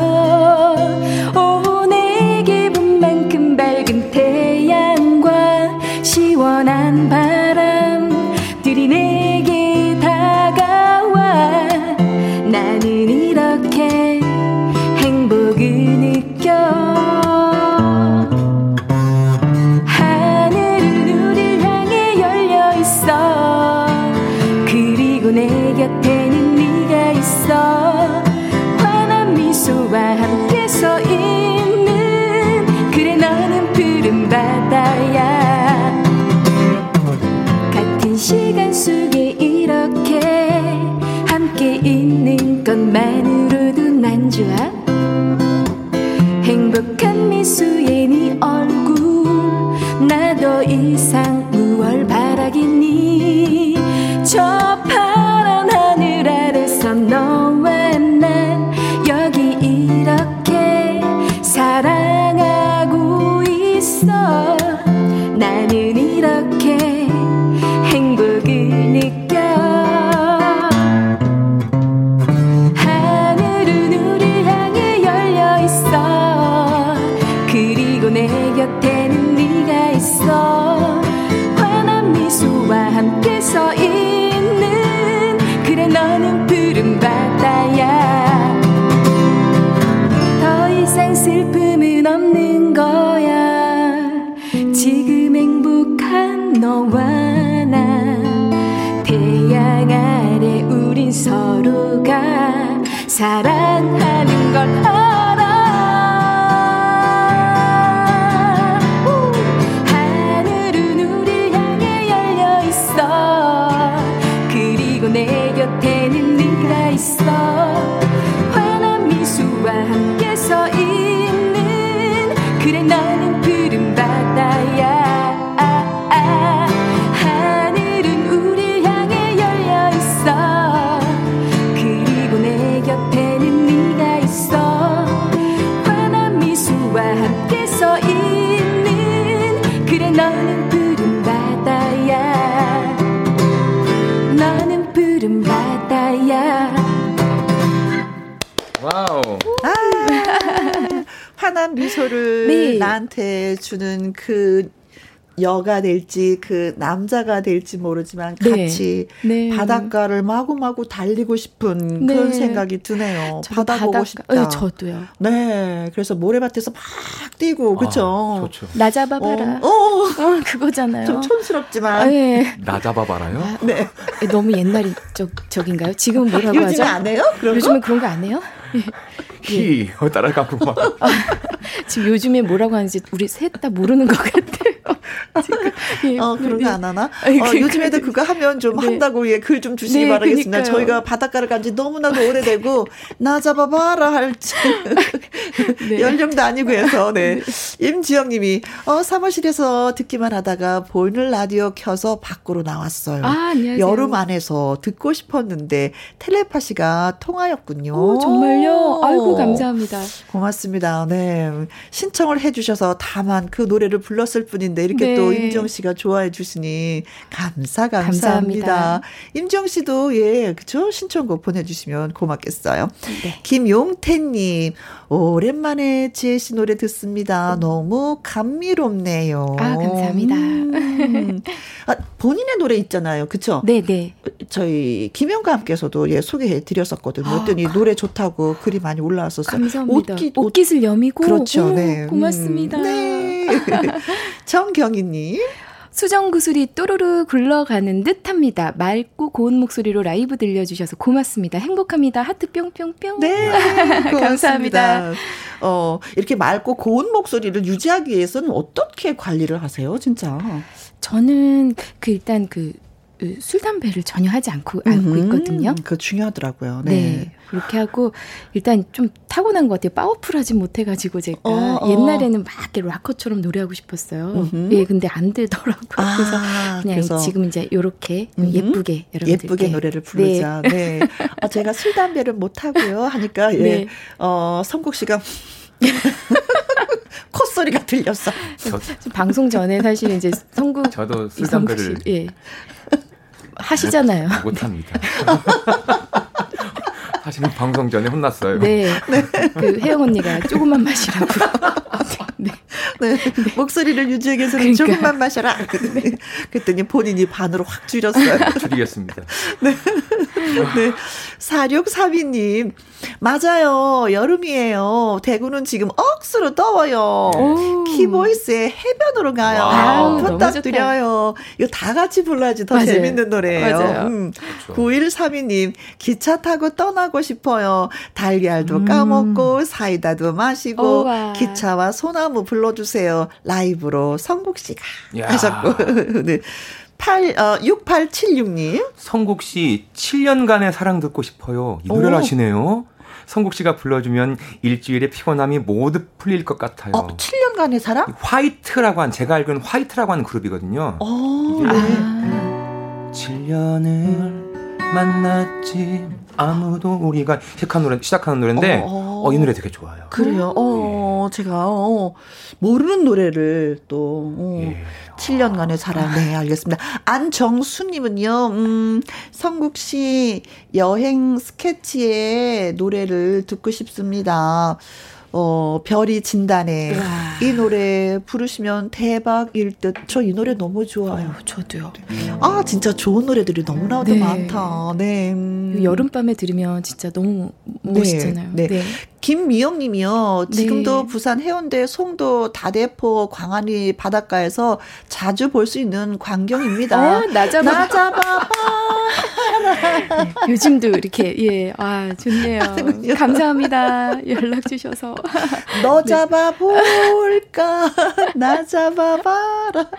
S5: 환한
S1: 미소를
S5: 네.
S1: 나한테 주는 그 여가 될지 그 남자가 될지 모르지만
S5: 네.
S1: 같이
S5: 네.
S1: 바닷가를 마구마구 달리고 싶은
S5: 네.
S1: 그런 생각이 드네요. 바다 보고
S5: 바닷가-
S1: 싶다.
S5: 네, 저도요.
S1: 네, 그래서 모래밭에서 막 뛰고 그렇죠.
S7: 좋죠.
S5: 나 잡아봐라.
S1: 어, 어,
S5: 어, 그거잖아요.
S1: 좀 촌스럽지만
S5: 아, 예.
S7: 나 잡아봐라요?
S1: 네.
S5: 너무 옛날 적, 적인가요? 지금 뭐라고
S1: 요즘에
S5: 하죠?
S1: 안 해요? 그런
S5: 요즘에
S1: 거?
S5: 그런 거 안 해요?
S7: 히 어, 따라가고 막.
S5: 지금 요즘에 뭐라고 하는지 우리 셋 다 모르는 것 같아요. 지금, 예,
S1: 어, 그런
S5: 네.
S1: 거안 하나?
S5: 아니,
S1: 어,
S5: 그-
S1: 요즘에도 그거 하면 좀
S5: 네.
S1: 한다고 예, 글 좀 주시기
S5: 네,
S1: 바라겠습니다.
S5: 그러니까요.
S1: 저희가 바닷가를 간 지 너무나도 오래되고, 나 잡아봐라 할지.
S5: 네.
S1: 연령도 아니고 해서, 네. 임지영 님이, 어, 사무실에서 듣기만 하다가 보이는 라디오 켜서 밖으로 나왔어요.
S5: 아, 안녕하세요.
S1: 여름 안에서 듣고 싶었는데, 텔레파시가 통하였군요.
S5: 오, 정말요? 아이고, 감사합니다.
S1: 고맙습니다. 네. 신청을 해주셔서 다만 그 노래를 불렀을 뿐인데 이렇게
S5: 네.
S1: 또 임정 씨가 좋아해 주시니 감사 감사합니다.
S5: 감사합니다.
S1: 임정 씨도 예 그죠 신청곡 보내주시면 고맙겠어요.
S5: 네.
S1: 김용태님 오랜만에 지혜 씨 노래 듣습니다. 너무 감미롭네요.
S5: 아, 감사합니다.
S1: 음. 아, 본인의 노래 있잖아요, 그쵸?
S5: 네네.
S1: 저희 김영과 함께서도 예 소개해 드렸었거든요. 그랬더니 노래 좋다고 글이 많이 올라왔었어요.
S5: 감사합니다.
S1: 옷깃,
S5: 옷, 깃을 여미고.
S1: 그렇죠.
S5: 오,
S1: 네.
S5: 고맙습니다.
S1: 음, 네. 정경희님.
S5: 수정 구슬이 또르르 굴러가는 듯 합니다. 맑고 고운 목소리로 라이브 들려주셔서 고맙습니다. 행복합니다. 하트 뿅뿅뿅.
S1: 네.
S5: 감사합니다.
S1: 어, 이렇게 맑고 고운 목소리를 유지하기 위해서는 어떻게 관리를 하세요, 진짜?
S5: 저는 그 일단 그 술 담배를 전혀 하지 않고 않고
S1: 음,
S5: 있거든요.
S1: 그거 중요하더라고요.
S5: 네.
S1: 네.
S5: 그렇게 하고 일단 좀 타고난 것 같아요. 파워풀하지 못해가지고 제가
S1: 어, 어.
S5: 옛날에는 막 이렇게 락커처럼 노래하고 싶었어요.
S1: 음흠.
S5: 예, 근데 안 되더라고요.
S1: 아,
S5: 그래서 그냥
S1: 그래서.
S5: 지금 이제 요렇게
S1: 음흠.
S5: 예쁘게 여러분들께
S1: 예쁘게 노래를 부르자. 네. 어, 제가 술, 담배를 못 하고요. 하니까, 예.
S5: 네.
S1: 어, 성국 씨가 콧소리 소리가 들렸어.
S8: 저,
S5: 방송 전에 사실 이제 성국
S8: 저도 술
S5: 이성국
S8: 담배를
S5: 씨, 예. 하시잖아요.
S8: 못 합니다. 사실은 방송 전에 혼났어요.
S5: 네. 그 혜영 언니가 조금만 마시라고. 네.
S1: 네. 목소리를 유지하기 위해서는
S5: 그러니까.
S1: 조금만 마셔라. 그랬더니 본인이 반으로 확 줄였어요.
S8: 줄이겠습니다.
S1: 네. 4632님. 맞아요. 여름이에요. 대구는 지금 억수로 더워요. 키보이스의 해변으로 가요.
S5: wow,
S1: 부탁드려요. 이거 다 같이 불러야지 더
S5: 맞아요.
S1: 재밌는 노래예요.
S5: 맞아요.
S1: 음.
S8: 그렇죠.
S1: 9132님. 기차 타고 떠나고 싶어요. 달걀도 까먹고 사이다도 마시고
S5: 우와.
S1: 기차와 소나무 불러주세요. 라이브로 성국 씨가
S8: 야.
S1: 하셨고. 네. 8, 어, 6876님.
S8: 성국 씨 7년간의 사랑 듣고 싶어요. 이 노래를
S1: 오.
S8: 하시네요. 성국 씨가 불러주면 일주일의 피곤함이 모두 풀릴 것 같아요.
S1: 어, 7년간의 사랑?
S8: 화이트라고 한 제가 알기로는 화이트라고 하는 그룹이거든요.
S1: 어,
S8: 이게
S1: 네.
S8: 7년을 만났지 아무도 우리가 시작한 노래 시작하는 노래인데
S1: 어.
S8: 어, 이 노래 되게 좋아요.
S1: 그래요. 어, 제가, 어, 모르는 노래를 또, 어,
S8: 예.
S1: 7년간의 사랑. 네, 알겠습니다. 안정수 님은요, 음, 성국 씨 여행 스케치의 노래를 듣고 싶습니다. 어, 별이 진단해. 이 노래 부르시면 대박일 듯. 저 이 노래 너무 좋아요.
S5: 저도요.
S1: 아, 진짜 좋은 노래들이 너무나도
S5: 네.
S1: 많다. 네. 음.
S5: 여름밤에 들으면 진짜 너무 멋있잖아요.
S1: 네.
S5: 네.
S1: 김미영 님이요. 지금도
S5: 네.
S1: 부산 해운대 송도 다대포 광안리 바닷가에서 자주 볼 수 있는 광경입니다.
S5: 어, 나 잡아.
S1: 나 잡아봐.
S5: 요즘도 이렇게 예, 아 좋네요.
S1: 하는군요.
S5: 감사합니다. 연락 주셔서.
S1: 너 잡아볼까? 나 잡아봐라.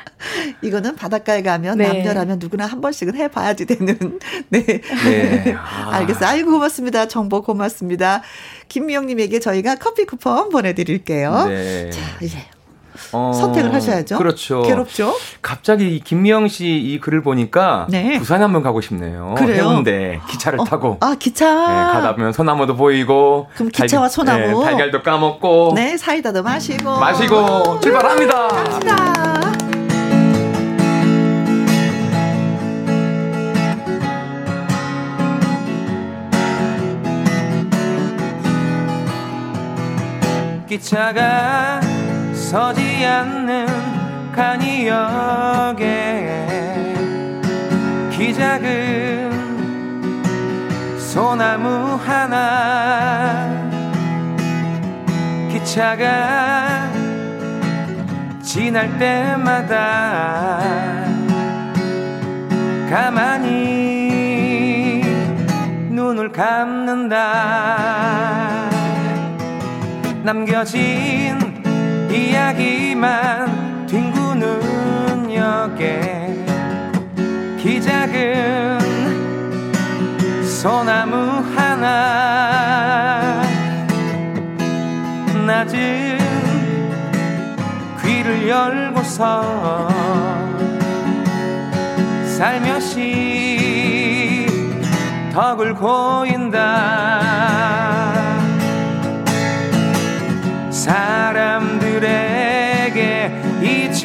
S1: 이거는 바닷가에 가면
S5: 네.
S1: 남녀라면 누구나 한 번씩은 해봐야지 되는. 네.
S8: 네. 아.
S1: 알겠어요. 아이고, 고맙습니다. 정보 고맙습니다. 김미영님에게 저희가 커피 쿠폰 보내드릴게요.
S8: 네.
S1: 자, 이제
S8: 어,
S1: 선택을 하셔야죠.
S8: 그렇죠.
S1: 괴롭죠?
S8: 갑자기 이 김미영 씨 이 글을 보니까
S1: 네.
S8: 부산에 한번 가고 싶네요.
S1: 그래요?
S8: 해운대 기차를 타고
S1: 아, 기차.
S8: 네, 가다 보면 소나무도 보이고
S1: 그럼 기차와 소나무.
S8: 네, 달걀도 까먹고
S1: 네, 사이다도 마시고.
S8: 마시고 출발합니다.
S1: 갑니다.
S7: 기차가 서지 않는 간이역에 기작은 소나무 하나 기차가 지날 때마다 가만히 눈을 감는다. 남겨진 이야기만 뒹구는 역에 기작은 소나무 하나. 낮은 귀를 열고서 살며시 덕을 고인다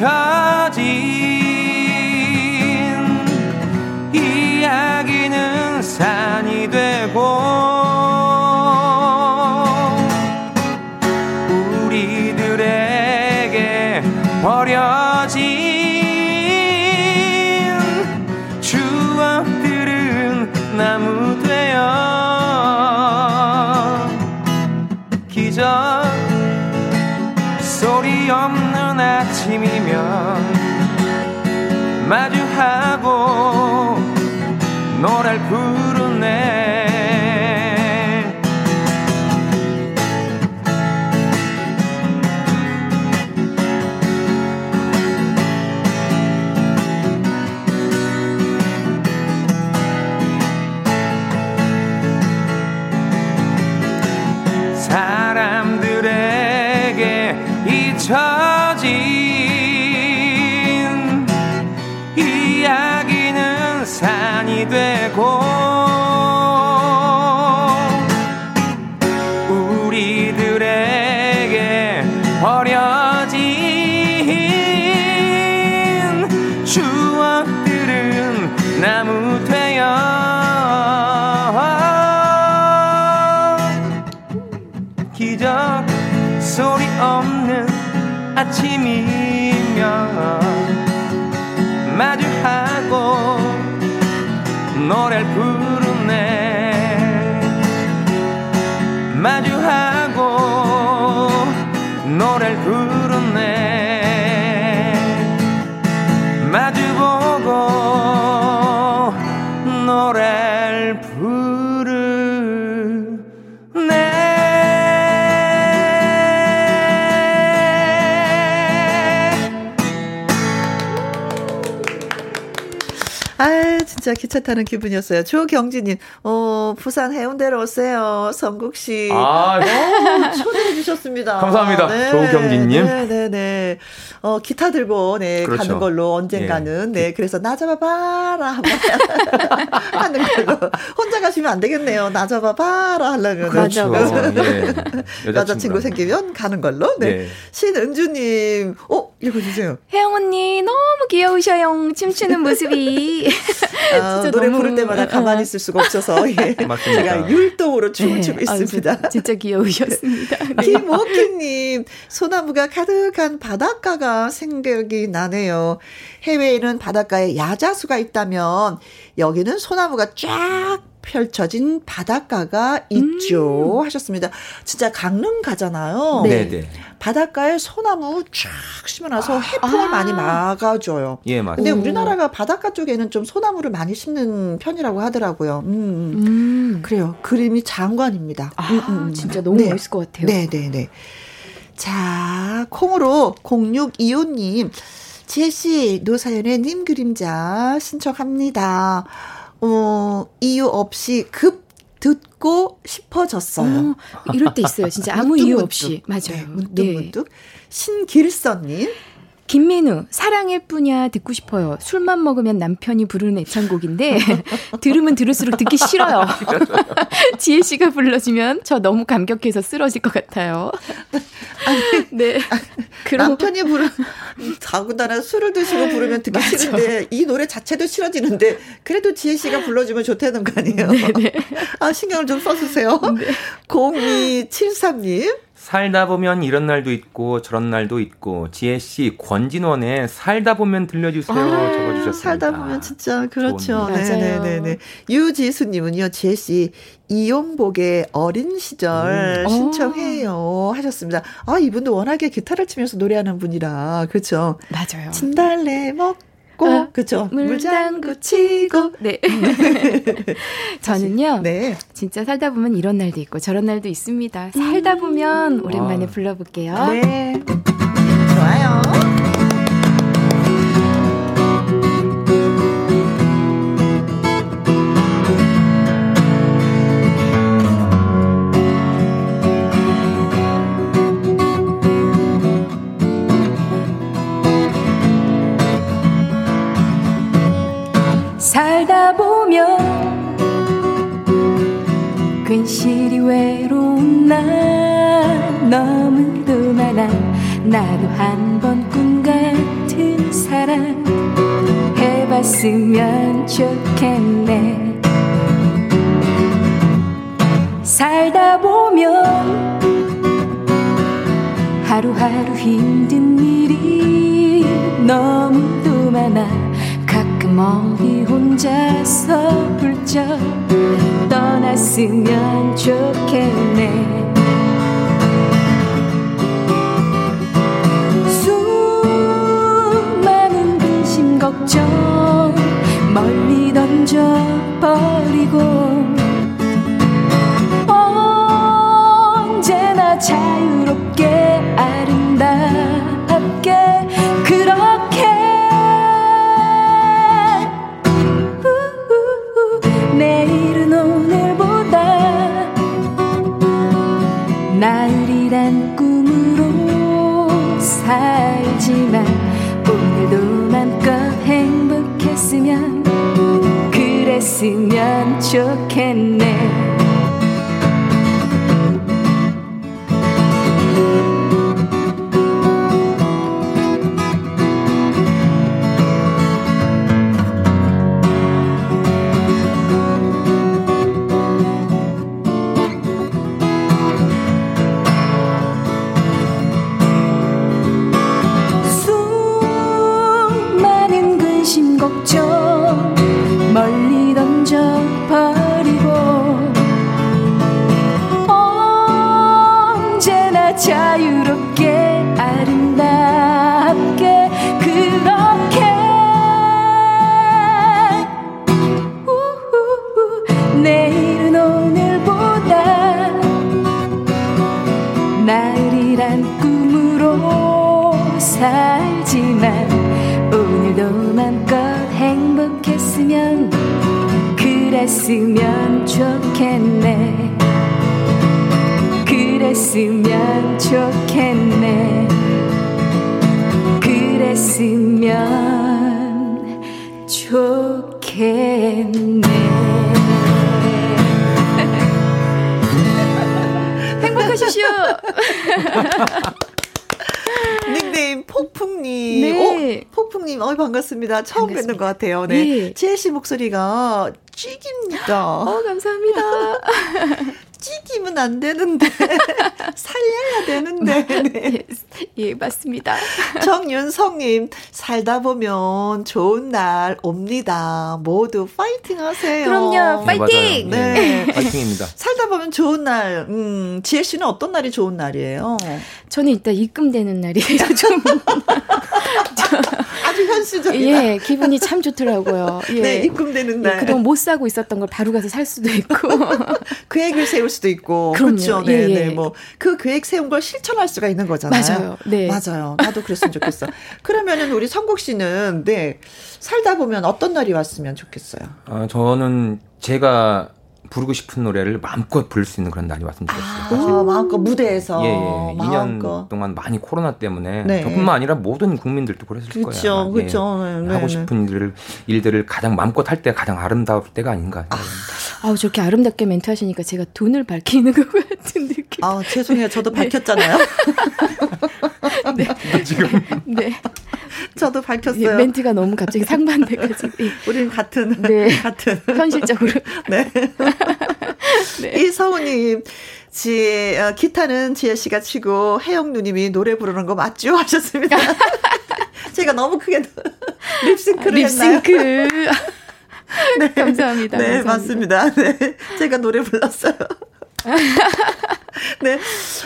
S7: 잊혀진 이야기는 산이 아침이면
S1: 진짜 기차 타는 기분이었어요. 조경진님, 어, 부산 해운대로 오세요. 성국 씨.
S7: 아,
S1: 어, 초대해 주셨습니다.
S7: 감사합니다. 조경진님.
S1: 네, 네, 네. 어, 기타 들고, 네,
S7: 그렇죠.
S1: 가는 걸로 언젠가는, 네, 그래서 나 잡아봐라. 하는 걸로. 혼자 가시면 안 되겠네요. 나 잡아봐라. 하려면.
S7: 그렇죠. 예.
S1: 여자친구 생기면 가는 걸로. 네.
S7: 예.
S1: 신은주님, 어, 읽어주세요.
S5: 혜영 언니 너무 귀여우셔요. 춤추는 모습이.
S1: 아,
S5: 진짜
S1: 노래
S5: 너무-
S1: 부를 때마다 가만히 있을 수가 없어서 예.
S7: 맞습니다.
S1: 제가 율동으로 춤을
S5: 네.
S1: 추고
S5: 아,
S1: 있습니다.
S5: 진짜, 진짜 귀여우셨습니다.
S1: 김옥희님, 소나무가 가득한 바닷가가 생각이 나네요. 해외에는 바닷가에 야자수가 있다면 여기는 소나무가 쫙 펼쳐진 바닷가가 있죠. 하셨습니다. 진짜 강릉 가잖아요.
S7: 네, 네.
S1: 바닷가에 소나무 쫙 심어놔서 해풍을 많이 막아줘요.
S7: 예, 맞습니다.
S1: 근데 우리나라가 바닷가 쪽에는 좀 소나무를 많이 심는 편이라고 하더라고요. 음, 음.
S5: 음.
S1: 그래요. 그림이 장관입니다.
S5: 아,
S1: 음, 음, 음.
S5: 진짜 너무
S1: 네.
S5: 멋있을 것 같아요.
S1: 네, 네, 네. 자, 콩으로 0625님, 지혜씨, 노사연의 님 그림자 신청합니다. 어, 이유 없이 급 듣고 싶어졌어요.
S5: 어, 이럴 때 있어요. 진짜 아무
S1: 문득
S5: 이유
S1: 문득.
S5: 없이. 맞아요.
S1: 네, 문득
S5: 예.
S1: 문득. 신길선님,
S5: 김민우 사랑일 뿐이야 듣고 싶어요. 술만 먹으면 남편이 부르는 애창곡인데 들으면 들을수록 듣기 싫어요. 지혜 씨가 불러주면 저 너무 감격해서 쓰러질 것 같아요. 네. 그럼
S1: 남편이 부르, 더군다나 술을 드시고 부르면 듣기
S5: 맞아.
S1: 싫은데, 이 노래 자체도 싫어지는데, 그래도 지혜 씨가 불러주면 좋다는 거 아니에요?
S5: 네,
S1: 아, 신경을 좀 써주세요. 0273님.
S7: 살다 보면 이런 날도 있고 저런 날도 있고 지혜 씨 권진원의 살다 보면 들려주세요
S1: 아,
S7: 적어주셨습니다.
S1: 살다 보면 진짜 그렇죠.
S7: 좋은
S5: 노래.
S1: 네네네네. 유지수님은요, 지혜 씨 이용복의 어린 시절
S5: 음.
S1: 신청해요 하셨습니다. 아 이분도 워낙에 기타를 치면서 노래하는 분이라 그렇죠.
S5: 맞아요.
S1: 진달래 먹 고
S5: 어,
S1: 그렇죠.
S5: 물장구 치고 네. 저는요.
S1: 네.
S5: 진짜 살다 보면 이런 날도 있고 저런 날도 있습니다. 살다 보면 오랜만에
S7: 아.
S5: 불러볼게요.
S1: 네.
S4: 살다 보면 괜시리 외로운 날 너무도 많아 나도 한 번 꿈 같은 사랑 해봤으면 좋겠네. 살다 보면 하루하루 힘든 일이 너무도 많아 어디 혼자서 훌쩍 떠났으면 좋겠네. 수많은 근심 걱정 멀리 던져버리고
S1: 반갑습니다. 처음
S5: 반갑습니다.
S1: 뵙는 것 같아요. 네.
S5: 예.
S1: 지혜 씨 목소리가 찌깁니다.
S5: 어, 감사합니다.
S1: 찌기면 안 되는데 살려야 되는데. 네.
S5: 예, 맞습니다.
S1: 정윤성님 살다 보면 좋은 날 옵니다. 모두 파이팅하세요.
S5: 그럼요, 파이팅!
S7: 네, 맞아요.
S1: 네.
S7: 예, 파이팅입니다.
S1: 살다 보면 좋은 날. 음, 지혜 씨는 어떤 날이 좋은 날이에요?
S5: 저는 일단 입금되는 날이에요. 좀,
S1: 현실적이다.
S5: 예, 기분이 참 좋더라고요. 예.
S1: 네, 입금되는
S5: 예,
S1: 날.
S5: 그동안 못 사고 있었던 걸 바로 가서 살 수도 있고.
S1: 계획을 세울 수도 있고.
S5: 그럼요.
S1: 그렇죠. 네,
S5: 예, 예.
S1: 네. 뭐, 그 계획 세운 걸 실천할 수가 있는 거잖아요.
S5: 맞아요. 네.
S1: 맞아요. 나도 그랬으면 좋겠어. 그러면은 우리 성국 씨는, 네, 살다 보면 어떤 날이 왔으면 좋겠어요.
S7: 아, 저는 제가 부르고 싶은 노래를 마음껏 부를 수 있는 그런 날이 왔으면 좋겠어요. 사실.
S1: 어, 마음껏 무대에서.
S7: 예, 예. 2년
S1: 마음껏.
S7: 동안 많이 코로나 때문에
S1: 네.
S7: 저뿐만 아니라 모든 국민들도 그랬을
S1: 그쵸,
S7: 거예요. 아마.
S1: 그쵸. 네, 네,
S7: 하고
S1: 네.
S7: 싶은 일들을 일들을 가장 마음껏 할 때가 가장 아름다울 때가 아닌가.
S5: 아우, 저렇게 아름답게 멘트 하시니까 제가 돈을 밝히는 것 같은 느낌.
S1: 아, 죄송해요. 저도 밝혔잖아요.
S7: 지금
S5: 네.
S1: 저도
S5: 예,
S1: 밝혔어요.
S5: 멘트가 너무 갑자기 상반돼가지고. 예.
S1: 우리는 같은,
S5: 네.
S1: 같은.
S5: 현실적으로.
S1: 네. 이서우님, 지, 어, 기타는 지혜 씨가 치고 혜영 누님이 노래 부르는 거 맞죠? 하셨습니다. 제가 너무 크게 립싱크를 했나요?
S5: 립싱크. 감사합니다.
S1: 네,
S5: 감사합니다.
S1: 맞습니다. 네. 제가 노래 불렀어요. 네.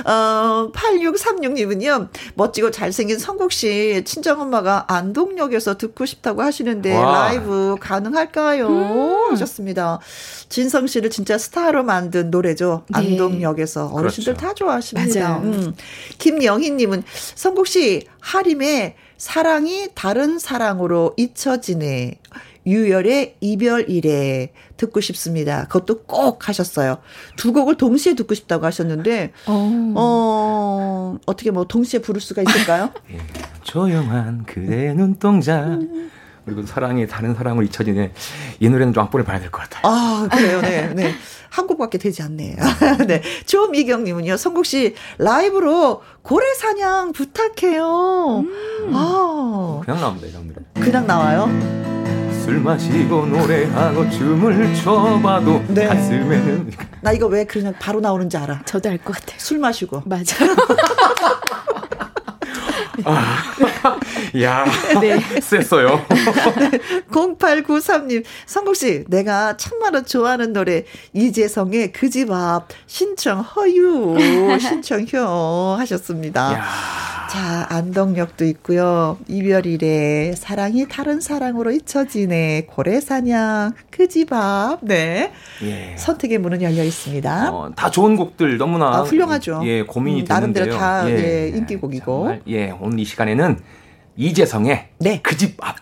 S1: 어, 8636님은요, 멋지고 잘생긴 성국 씨, 친정엄마가 안동역에서 듣고 싶다고 하시는데,
S7: 와.
S1: 라이브 가능할까요?
S5: 음.
S1: 하셨습니다. 진성 씨를 진짜 스타로 만든 노래죠.
S5: 네.
S1: 안동역에서. 어르신들
S7: 그렇죠.
S1: 다 좋아하십니다. 음. 김영희님은, 성국 씨, 하림의 사랑이 다른 사랑으로 잊혀지네. 유열의 이별이래 듣고 싶습니다. 그것도 꼭 하셨어요. 두 곡을 동시에 듣고 싶다고 하셨는데
S5: 어.
S1: 어 어떻게 뭐 동시에 부를 수가 있을까요?
S7: 예. 조용한 그대 눈동자 그리고 사랑이 다른 사랑을 잊혀지네. 이 노래는 좀 악보를 봐야 될 것 같아요.
S1: 아 그래요, 네, 네. 한 곡밖에 되지 않네요. 네, 조미경 님은요, 성국 씨 라이브로 고래 사냥 부탁해요. 아
S7: 그냥 나옵니다 이런 노래.
S1: 그냥 나와요.
S7: 술 마시고 노래하고 춤을 춰봐도
S1: 네.
S7: 가슴에는
S1: 나 이거 왜 그냥 바로 나오는지 알아.
S5: 저도 알 것 같아요.
S1: 술 마시고.
S5: 맞아.
S7: 야
S5: 네.
S7: 셌어요.
S1: 0893님, 성국씨, 내가 참말로 좋아하는 노래, 이재성의 그 집 앞, 신청 허유, 신청효 하셨습니다.
S7: 야.
S1: 자, 안동역도 있고요. 이별이래, 사랑이 다른 사랑으로 잊혀지네, 고래사냥, 그 집 앞, 네.
S7: 예.
S1: 선택의 문은 열려 있습니다.
S7: 어, 다 좋은 곡들 너무나
S1: 아, 훌륭하죠.
S7: 예 고민이
S1: 음, 나름대로
S7: 되는데요.
S1: 다, 예, 인기곡이고.
S7: 정말, 예 오늘 이 시간에는 이재성의
S1: 네.
S7: 그 집 앞.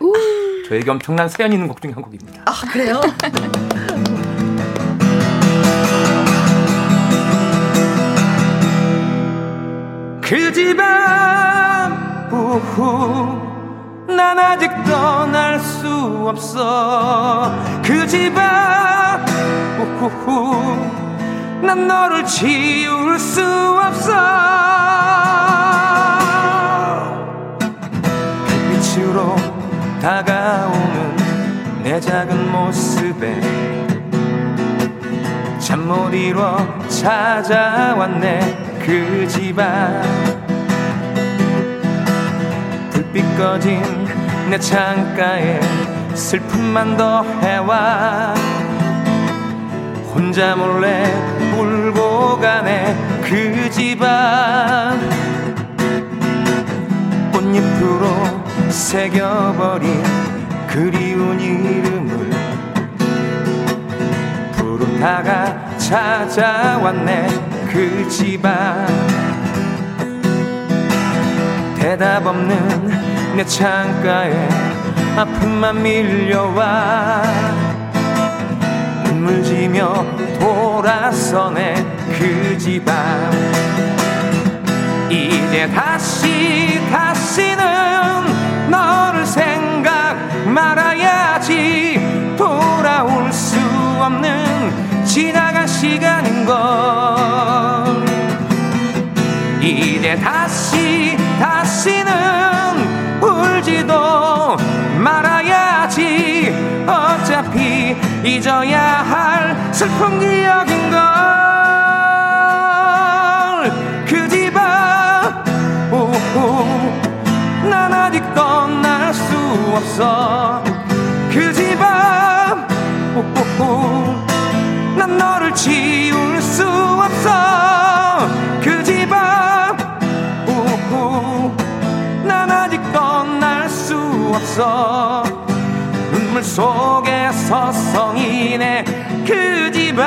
S7: 저에게 엄청난 사연 있는 곡 중에 한 곡입니다.
S1: 아, 그래요?
S7: 그 집 앞 우후 난 아직 떠날 수 없어. 그 집 앞 난 너를 지울 수 없어. 빛으로 다가오는 내 작은 모습에 잠 못 이뤄 찾아왔네. 그 집안 불빛 꺼진 내 창가에 슬픔만 더해와 혼자 몰래 울고 가네 그 집안. 꽃잎으로 새겨버린 그리운 이름을 부르다가 찾아왔네 그 집안 대답 없는 내 창가에 아픔만 밀려와. 눈물 지며 돌아서네 그 집안 이제 다시 다시는 너를 생각 말아야지. 돌아올 수 없는 지나간 시간인 걸 이제 다시 다시는 울지도 말아야지. 어차피 잊어야 할 슬픈 기억인 걸. 그 집안 오호 난 아직 떠날 수 없어. 그 집안 오호 난 너를 지울 수 없어 없어. 눈물 속에 서성이네. 그 집안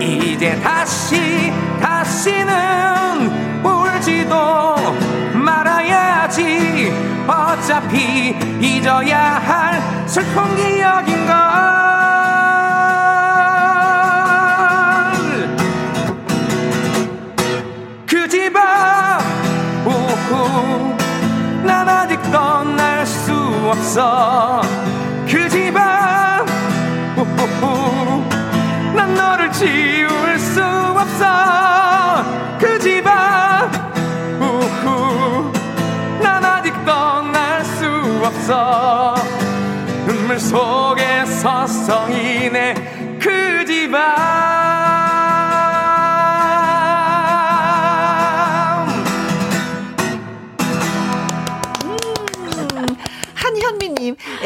S7: 이제 다시 다시는 울지도 말아야지. 어차피 잊어야 할 슬픈 기억인 걸 없어. 그 집안. 난 너를 지울 수 없어. 그 집안. 난 아직 떠날 수 없어. 눈물 속에 서성이네. 그 집안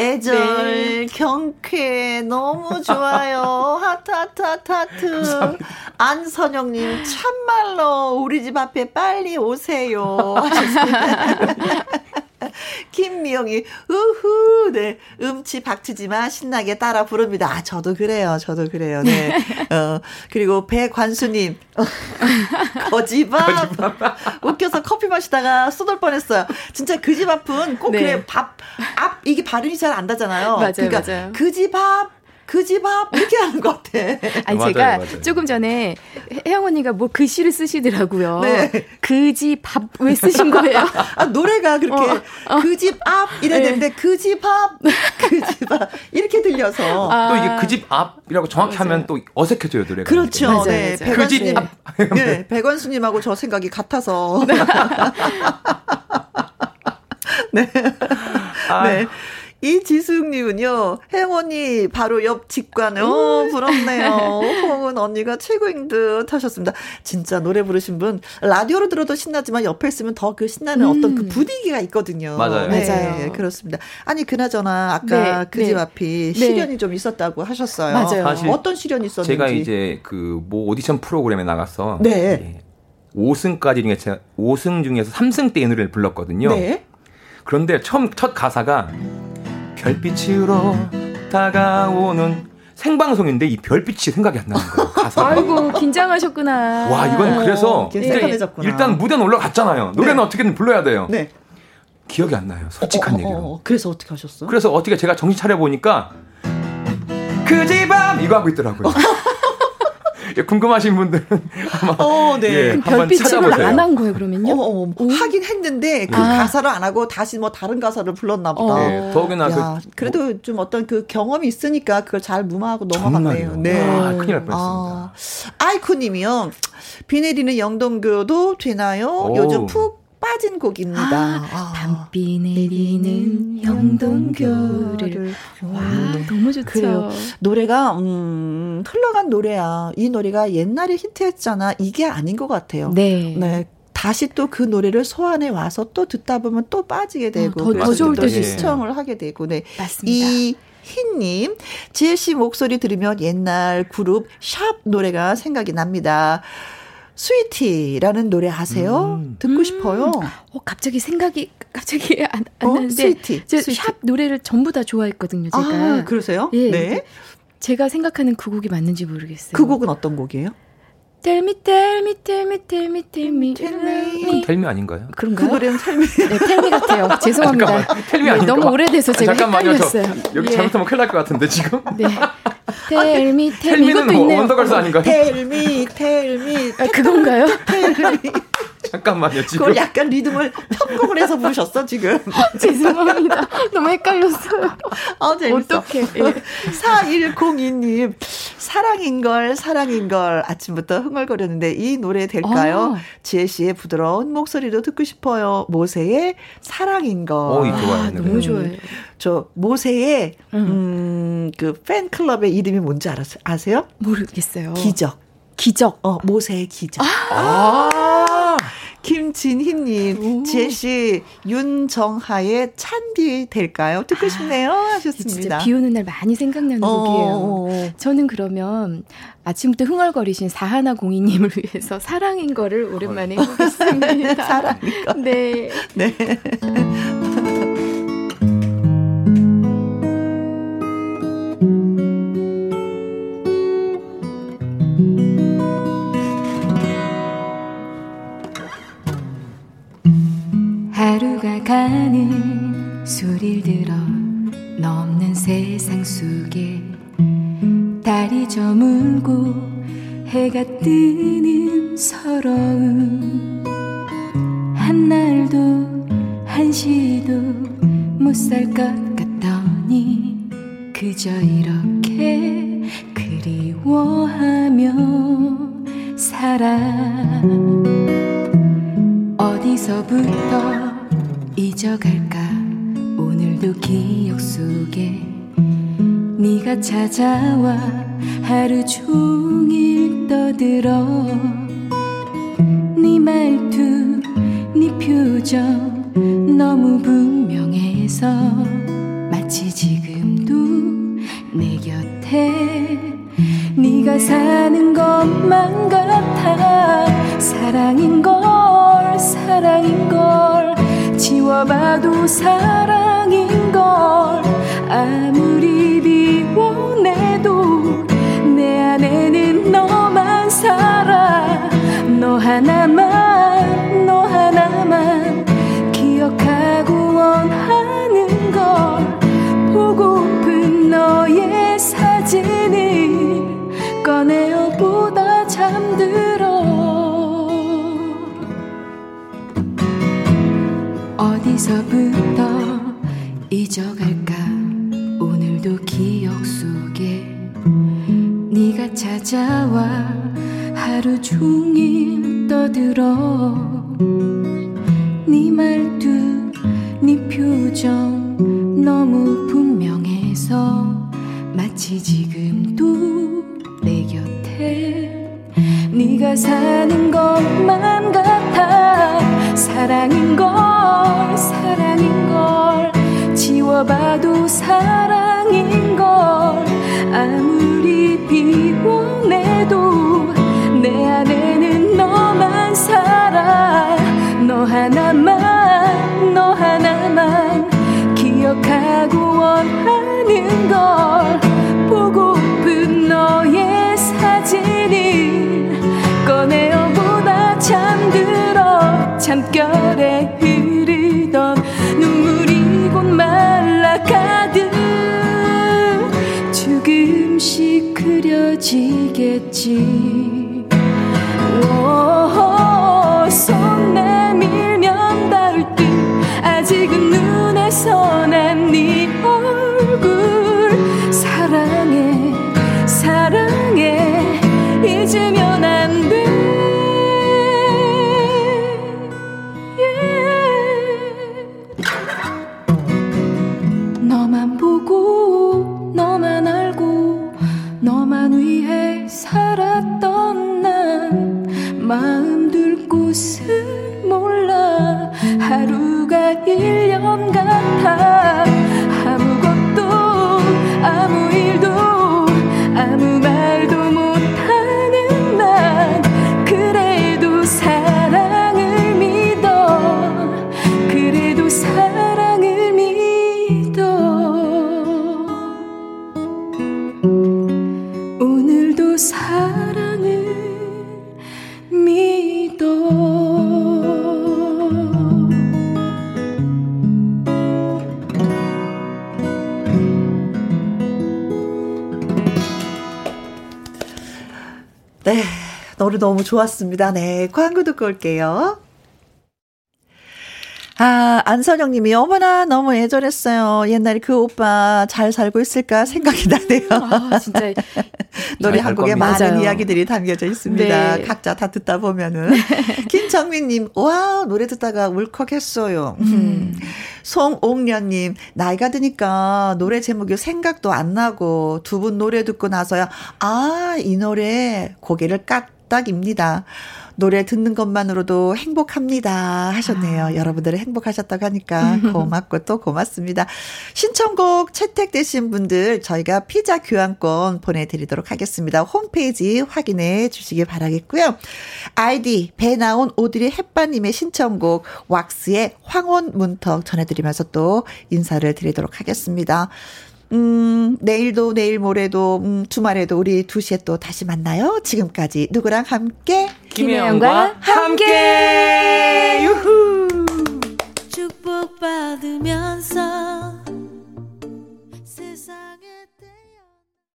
S1: 애절, 경쾌, 너무 좋아요. 하트, 하트, 하트, 하트. 안선영님, 참말로 우리 집 앞에 빨리 오세요. 김미영이, 우후, 네. 음치 박치지만 신나게 따라 부릅니다. 아, 저도 그래요. 저도 그래요. 네. 어, 그리고 배관수님, 거지밥. 웃겨서 커피 마시다가 쏟을 뻔했어요. 진짜 그 집 앞은 꼭
S5: 네.
S1: 그래, 밥, 앞, 이게 발음이 잘안 닿잖아요.
S5: 맞아요,
S1: 그러니까
S5: 맞아요.
S1: 그집 앞, 그집 앞, 이렇게 하는 것 같아.
S5: 아니
S7: 맞아요,
S5: 제가
S7: 맞아요.
S5: 조금 전에 혜영 언니가 뭐 글씨를 쓰시더라고요.
S1: 네.
S5: 그지 밥왜 쓰신 거예요?
S1: 아, 노래가 그렇게
S5: 어,
S1: 그집앞 이래야
S5: 네.
S1: 되는데 그집 앞, 그집앞 이렇게 들려서
S5: 아.
S7: 또 이게 그집 앞이라고 정확히 하면 또 어색해져요 노래가.
S1: 그렇죠.
S5: 맞아요,
S1: 네,
S5: 맞아요.
S7: 그집
S1: 백원수님,
S7: 앞.
S1: 네, 백원수님하고 저 생각이 같아서. 네.
S7: 아.
S1: 네. 이지숙님은요, 언니, 바로 옆 직관, 어, 부럽네요. 홍은 언니가 최고인 듯 하셨습니다. 진짜 노래 부르신 분, 라디오로 들어도 신나지만 옆에 있으면 더 그 신나는 어떤 그 분위기가 있거든요.
S7: 맞아요.
S1: 네,
S5: 맞아요.
S1: 그렇습니다. 아니, 그나저나, 아까
S5: 네,
S1: 그
S5: 네.
S1: 집 앞이
S5: 네.
S1: 시련이 좀 있었다고 하셨어요.
S5: 맞아요.
S7: 사실
S1: 어떤 시련이 있었는지.
S7: 제가 이제 그 뭐 오디션 프로그램에 나가서
S1: 네.
S7: 예, 5승까지 중에 제가 5승 중에서 3승 때 이 노래를 불렀거든요.
S1: 네.
S7: 그런데 처음 첫 가사가 별빛으로 다가오는 생방송인데 이 별빛이 생각이 안 나는 거예요. 가사가.
S5: 아이고 긴장하셨구나.
S7: 와 이건 그래서
S1: 이게
S7: 일단, 무대는 올라갔잖아요. 노래는 어떻게든 불러야 돼요.
S1: 네.
S7: 기억이 안 나요. 솔직한
S1: 어, 어,
S7: 얘기로.
S1: 어, 그래서 어떻게 하셨어?
S7: 그래서 어떻게 제가 정신 차려 보니까 그 집앞 이거 하고 있더라고요. 예, 궁금하신 분들은 아마
S1: 어, 네.
S7: 예,
S5: 그럼
S7: 한번
S5: 별빛으로
S7: 찾아보세요.
S5: 안한 거예요 그러면요?
S1: 어, 어, 하긴 했는데 그
S5: 아.
S1: 가사를 안 하고 다시 뭐 다른 가사를 불렀나 보다.
S5: 어.
S7: 예, 더욱이나
S1: 야,
S7: 그
S1: 그래도 좀 어떤 그 경험이 있으니까 그걸 잘 무마하고 넘어갔네요. 네.
S7: 아, 큰일 날 뻔했습니다.
S1: 아, 아이쿠님이요. 비 내리는 영동교도 되나요?
S7: 오.
S1: 요즘 푹 빠진 곡입니다. 아.
S5: 밤비 내리는 영동교를 와 너무 좋죠.
S1: 그래요. 노래가 음, 흘러간 노래야. 이 노래가 옛날에 히트했잖아. 이게 아닌 것 같아요.
S5: 네.
S1: 네. 다시 또 그 노래를 소환해 와서 또 듣다 보면 또 빠지게 되고
S5: 더- 더
S1: 그래서
S5: 좋을
S7: 있어요.
S1: 시청을 하게 되고 네.
S5: 맞습니다.
S1: 이 흰님, 지혜 씨 목소리 들으면 옛날 그룹 샵 노래가 생각이 납니다. 스위티라는 노래 아세요?
S7: 음.
S1: 듣고
S5: 음.
S1: 싶어요.
S5: 어, 갑자기 생각이 갑자기 안, 안
S1: 어?
S5: 나는데
S1: 스위티,
S5: 저
S1: 스위티.
S5: 샵 노래를 전부 다 좋아했거든요. 제가.
S1: 아, 그러세요?
S5: 예.
S1: 네.
S9: 제가 생각하는 그 곡이 맞는지 모르겠어요.
S1: 그 곡은 어떤 곡이에요?
S9: Tell me, tell me, tell me, tell me, tell me, tell me.
S7: 텔미 아닌가요?
S1: 그
S9: 그런가요?
S1: 노래는 텔미.
S9: 네, 텔미 같아요. 죄송합니다.
S7: 잠깐만, 텔미
S9: 네,
S7: 아닌가?
S9: 너무 오래돼서 제가
S7: 잠깐만요. 저
S9: 헷갈렸어요.
S7: 여기
S9: 예.
S7: 잘못하면 큰일 날 것 같은데 지금.
S9: 네. Tell me, tell me 이것도
S7: 텔미는 뭐. 원더걸스 아닌가요?
S1: 텔미, 텔미.
S9: 아, 그건가요?
S7: 잠깐만요. 지금.
S1: 그걸 약간 리듬을 편곡을 해서 부르셨어, 지금.
S9: 죄송합니다. 너무 헷갈렸어요.
S1: 아, 재밌어.
S9: 어떡해. 예.
S1: 4102님, 사랑인걸, 사랑인걸. 아침부터 흥얼거렸는데 이 노래 될까요?
S9: 아.
S1: 지혜 씨의 부드러운 목소리도 듣고 싶어요. 모세의 사랑인걸.
S7: 어, 이 좋아요.
S9: 아,
S7: 네.
S9: 너무 좋아해요.
S1: 저 모세의 음, 그 팬클럽의 이름이 뭔지 알았어요? 아세요?
S9: 모르겠어요.
S1: 기적.
S9: 기적.
S1: 어, 모세의 기적.
S7: 아.
S1: 김진희님, 씨, 윤정하의 찬디 될까요? 듣고 싶네요. 하셨습니다.
S9: 진짜 비 오는 날 많이 생각나는
S1: 어,
S9: 곡이에요.
S1: 어, 어.
S9: 저는 그러면 아침부터 흥얼거리신 사하나 공이님을 위해서 사랑인 거를 오랜만에 해보겠습니다.
S1: 사랑인 거.
S9: 네.
S1: 네.
S5: 하루가 가는 소리를 들어 넘는 세상 속에 달이 저물고 해가 뜨는 서러움. 한날도 한시도 못 살 것 같더니 그저 이렇게 그리워하며 살아. 어디서부터 잊어갈까? 오늘도 기억 속에 네가 찾아와 하루 종일 떠들어. 네 말투 네 표정 너무 분명해서 마치 지금도 내 곁에 네가 사는 것만 같아. 사랑인 걸 사랑인 걸 지워봐도 사랑인 걸. 아무리 비워내도 내 안에 어디서부터 잊어갈까? 오늘도 기억 속에 네가 찾아와 하루 종일 떠들어. 네 말투 네 표정 너무 분명해서 마치 지금도 내 곁에 네가 사는 것만 같아 사랑인 걸 사랑인 걸. 지워봐도 사랑인 걸. 아무리 비워 지겠지. 오,
S1: 노래 너무 좋았습니다. 네. 광고 듣고 올게요. 아, 안선영 님이, 어머나, 너무 애절했어요. 옛날에 그 오빠 잘 살고 있을까 생각이 나네요.
S5: 아, 진짜.
S1: 노래 한 곡에. 많은
S5: 맞아요.
S1: 이야기들이 담겨져 있습니다.
S5: 네.
S1: 각자 다 듣다 보면은. 김정민 님, 와, 노래 듣다가 울컥했어요. 음. 송옥련 님, 나이가 드니까 노래 제목이 생각도 안 나고 두 분 노래 듣고 나서야, 아, 이 노래 고개를 까 딱입니다. 노래 듣는 것만으로도 행복합니다 하셨네요. 여러분들이 행복하셨다고 하니까 고맙고 또 고맙습니다. 신청곡 채택되신 분들 저희가 피자 교환권 보내드리도록 하겠습니다. 홈페이지 확인해 주시기 바라겠고요. 아이디 배 나온 오드리 햇바님의 신청곡 왁스의 황혼 문턱 전해드리면서 또 인사를 드리도록 하겠습니다. 음, 내일도 내일 모레도 음, 주말에도 우리 2시에 또 다시 만나요. 지금까지 누구랑 함께
S5: 김혜영과
S7: 함께! 유후!
S4: 축복받으면서